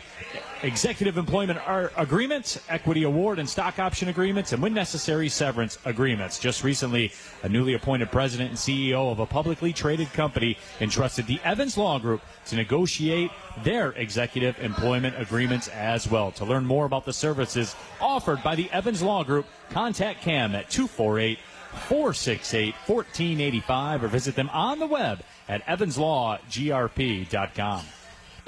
executive employment agreements, equity award and stock option agreements, and when necessary, severance agreements. Just recently, a newly appointed president and CEO of a publicly traded company entrusted the Evans Law Group to negotiate their executive employment agreements as well. To learn more about the services offered by the Evans Law Group, contact Cam at 248 468 1485 or visit them on the web at evanslawgrp.com.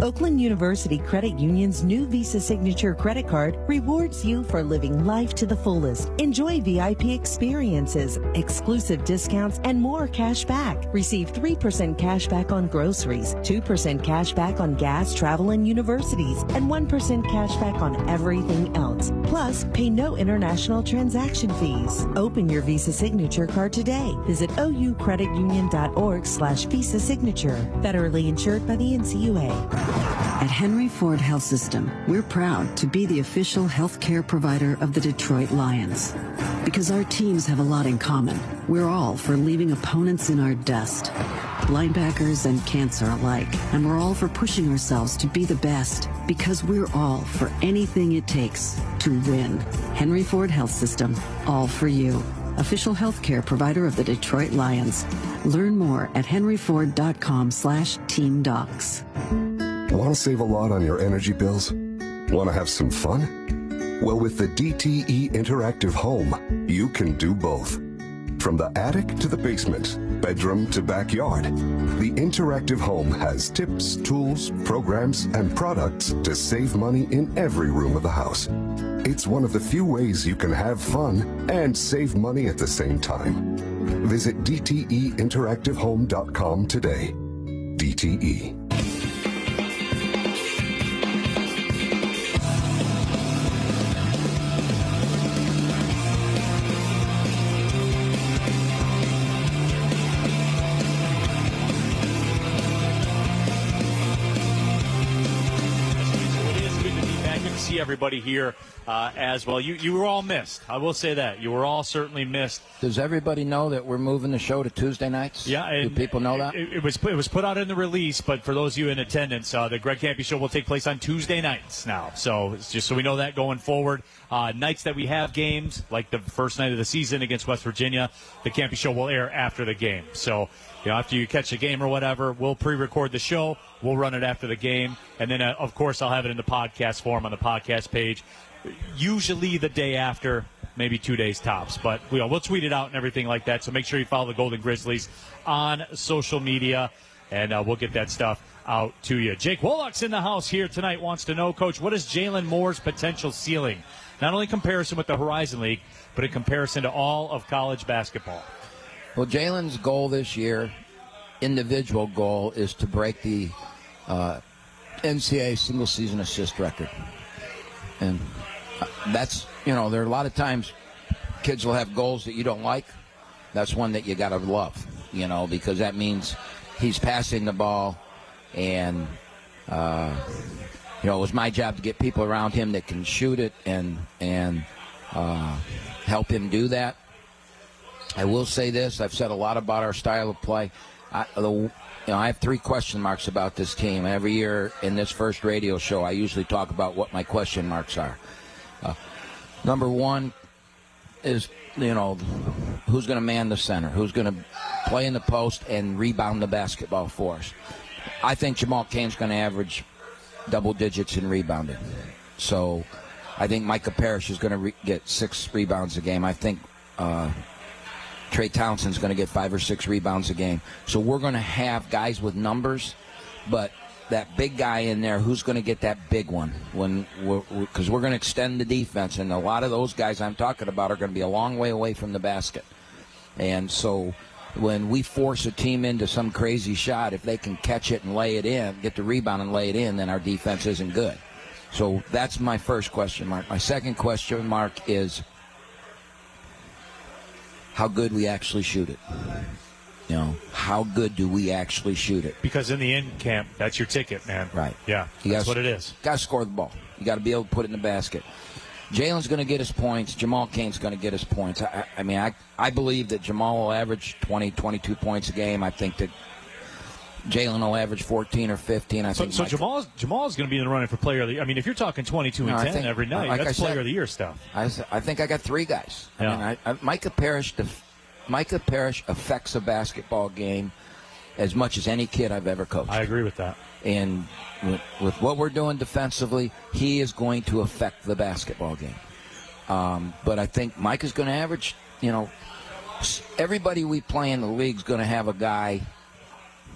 Oakland University Credit Union's new Visa Signature credit card rewards you for living life to the fullest. Enjoy VIP experiences, exclusive discounts, and more cash back. Receive 3% cash back on groceries, 2% cash back on gas, travel, and universities, and 1% cash back on everything else. Plus, pay no international transaction fees. Open your Visa Signature card today. Visit oucreditunion.org slash Visa Signature. Federally insured by the NCUA. At Henry Ford Health System, we're proud to be the official healthcare provider of the Detroit Lions. Because our teams have a lot in common. We're all for leaving opponents in our dust. Linebackers and cancer alike. And we're all for pushing ourselves to be the best. Because we're all for anything it takes to win. Henry Ford Health System, all for you. Official healthcare provider of the Detroit Lions. Learn more at henryford.com slash team docs. Want to save a lot on your energy bills? Want to have some fun? Well, with the DTE Interactive Home, you can do both. From the attic to the basement, bedroom to backyard, the Interactive Home has tips, tools, programs, and products to save money in every room of the house. It's one of the few ways you can have fun and save money at the same time. Visit DTEinteractivehome.com today. DTE. Everybody here uh, as well. You you were all missed. I will say that you were all certainly missed. Does everybody know that we're moving the show to Tuesday nights? Yeah, Do people know that? It, it was it was put out in the release, but for those of you in attendance, uh, the Greg Kampe show will take place on Tuesday nights now. So it's just so we know that going forward, uh, nights that we have games like the first night of the season against West Virginia, the Kampe show will air after the game. So you know, after you catch a game or whatever, we'll pre-record the show. We'll run it after the game, and then uh, of course I'll have it in the podcast form on the podcast page. Usually the day after, maybe two days tops. But we, we'll tweet it out and everything like that. So make sure you follow the Golden Grizzlies on social media, and uh, we'll get that stuff out to you. Jake Wollock's in the house here tonight. Wants to know, Coach, what is Jalen Moore's potential ceiling? Not only comparison with the Horizon League, but in comparison to all of college basketball. Well, Jalen's goal this year, individual goal, is to break the uh, NCAA single season assist record. And uh, that's, you know, there are a lot of times kids will have goals that you don't like. That's one that you got to love, you know, because that means he's passing the ball and, uh, you know, it was my job to get people around him that can shoot it and, and uh, help him do that. I will say this: I've said a lot about our style of play. I, the, you know, I have three question marks about this team. Every year in this first radio show, I usually talk about what my question marks are. Uh, number one is, you know, who's going to man the center? Who's going to play in the post and rebound the basketball for us? I think Jamal Cain's going to average double digits in rebounding. So I think Micah Parrish is going to re- get six rebounds a game. I think. Uh, Trey Townsend's going to get five or six rebounds a game. So we're going to have guys with numbers, but that big guy in there, who's going to get that big one? When because we're, we're going to extend the defense, and a lot of those guys I'm talking about are going to be a long way away from the basket, and so. When we force a team into some crazy shot, if they can catch it and lay it in, get the rebound and lay it in, then our defense isn't good. So that's my first question mark. My second question mark is how good we actually shoot it. You know, how good do we actually shoot it? Because in the end camp, that's your ticket, man. Right. Yeah. You that's gotta, what it is. Got to score the ball. You got to be able to put it in the basket. Jalen's going to get his points. Jamal Cain's going to get his points. I, I mean, I, I believe that Jamal will average 20, 22 points a game. I think that Jalen will average 14 or 15. I so, think. So Mike- Jamal's Jamal's going to be in the running for player of the. I mean, if you're talking 22 and No, 10 think- every night, like that's I player said- of the year stuff. I think I got three guys. I Yeah. mean, I, I, Micah Parrish, def- Micah Parrish affects a basketball game as much as any kid I've ever coached. I agree with that. and with, with what we're doing defensively, he is going to affect the basketball game. Um, but I think Mike is going to average, you know, everybody we play in the league is going to have a guy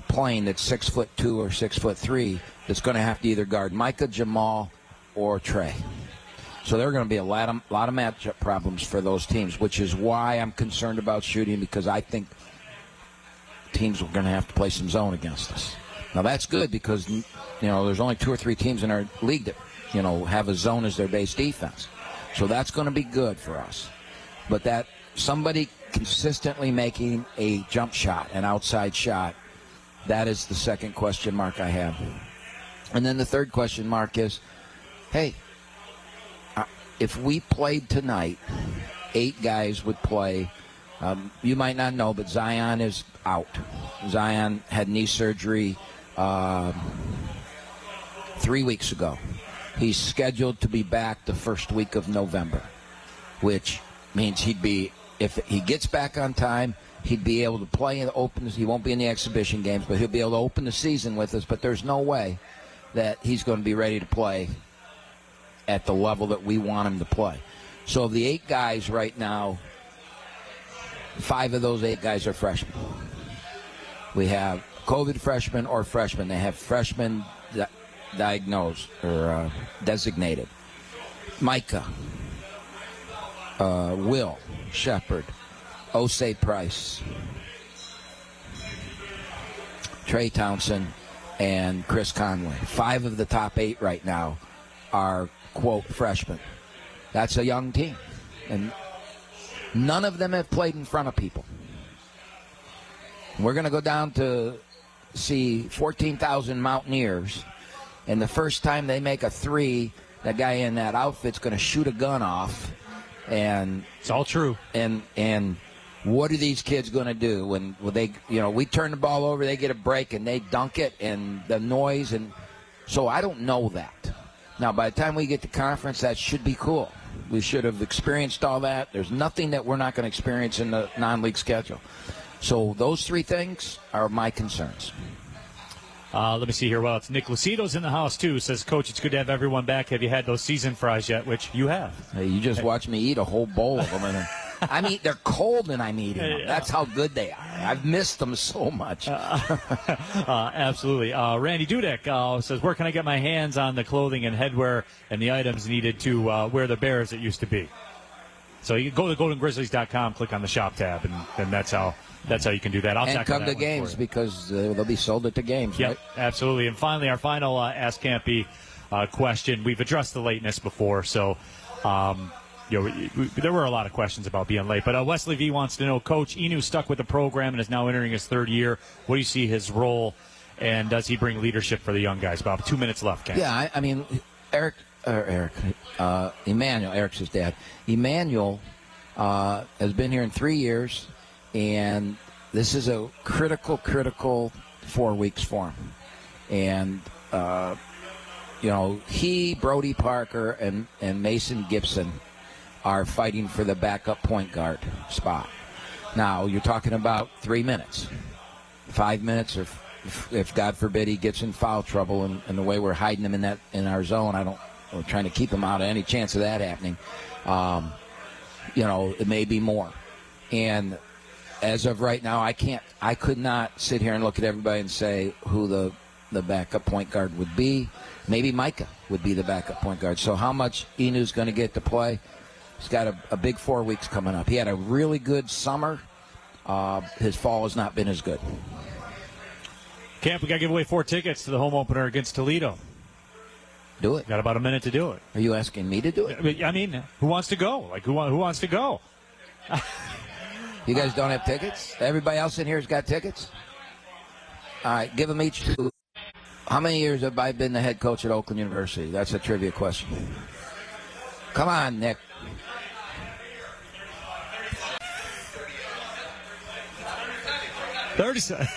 playing that's six foot two or six foot three that's going to have to either guard Micah, Jamal, or Trey. So there are going to be a lot of lot of matchup problems for those teams, which is why I'm concerned about shooting because I think teams are going to have to play some zone against us. Now that's good because you know there's only two or three teams in our league that you know have a zone as their base defense, so that's going to be good for us. But that somebody consistently making a jump shot, an outside shot, that is the second question mark I have. And then the third question mark is, hey, uh, if we played tonight, eight guys would play. Um, you might not know, but Zion is out. Zion had knee surgery um, three weeks ago. He's scheduled to be back the first week of November, which means he'd be, if he gets back on time, he'd be able to play the open. He won't be in the exhibition games, but he'll be able to open the season with us. But there's no way that he's going to be ready to play at the level that we want him to play. So of the eight guys right now, five of those eight guys are freshmen. We have COVID freshmen or freshmen. They have freshmen di- diagnosed or uh, designated. Micah, uh, Will Shepard, Osei Price, Trey Townsend, and Chris Conway. Five of the top eight right now are, quote, freshmen. That's a young team. And none of them have played in front of people. We're going to go down to see 14,000 Mountaineers, and the first time they make a three, that guy in that outfit's going to shoot a gun off. And it's all true. And and what are these kids going to do when, when they, you know, we turn the ball over, they get a break, and they dunk it, and the noise, and so I don't know that. Now, by the time we get to conference, that should be cool. We should have experienced all that. There's nothing that we're not going to experience in the non-league schedule. So those three things are my concerns. Uh, let me see here. Well, it's Nick Lucido's in the house too. Says, Coach, it's good to have everyone back. Have you had those season fries yet? Which you have. Hey, you just watched me eat a whole bowl of them. I mean, they're cold and I'm eating them. That's how good they are. I've missed them so much. Uh, absolutely. Uh, Randy Dudek uh, says, where can I get my hands on the clothing and headwear and the items needed to uh, wear the Bears it used to be? So you can go to goldengrizzlies.com, click on the shop tab, and, and that's how that's how you can do that. I'll and come that to games because uh, they'll be sold at the games, Yep, right? absolutely. And finally, our final uh, Ask Kampe uh, question. We've addressed the lateness before, so um, you know, we, we, there were a lot of questions about being late. But uh, Wesley V wants to know, Coach Inu stuck with the program and is now entering his third year. What do you see his role, and does he bring leadership for the young guys? About two minutes left, Cam. Yeah, I, I mean, Eric, or Eric, uh, Emmanuel, Eric's his dad. Emmanuel uh, has been here in three years, and this is a critical, critical four weeks for him. And, uh, you know, he, Brody Parker, and, and Mason Gibson are fighting for the backup point guard spot. Now, you're talking about three minutes, five minutes, or if, if God forbid he gets in foul trouble, and, and the way we're hiding him in that in our zone, I don't. We're trying to keep him out of any chance of that happening. Um, you know, it may be more. And as of right now, I can't. I could not sit here and look at everybody and say who the the backup point guard would be. Maybe Micah would be the backup point guard. So how much Inu's going to get to play? He's got a, a, big four weeks coming up. He had a really good summer. Uh, his fall has not been as good. Camp, we got to give away four tickets to the home opener against Toledo. Do it. Got about a minute to do it. Are you asking me to do it? I mean, who wants to go? Like, who, who wants to go? you guys don't have tickets? Everybody else in here has got tickets? All right, give them each two. How many years have I been the head coach at Oakland University? That's a trivia question. Come on, Nick. Thirty seconds.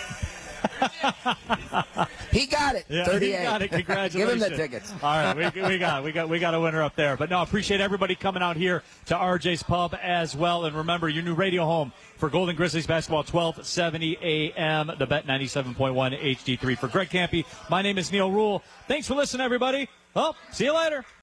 he got it. Yeah, 38. he got it. Congratulations. Give him the tickets. All right, we, we got we got we got a winner up there. But no, appreciate everybody coming out here to RJ's Pub as well. And remember, your new radio home for Golden Grizzlies basketball, 1270 AM, the Bet 97.1 HD3. For Greg Kampe, my name is Neil Ruhl. Thanks for listening, everybody. Well, see you later.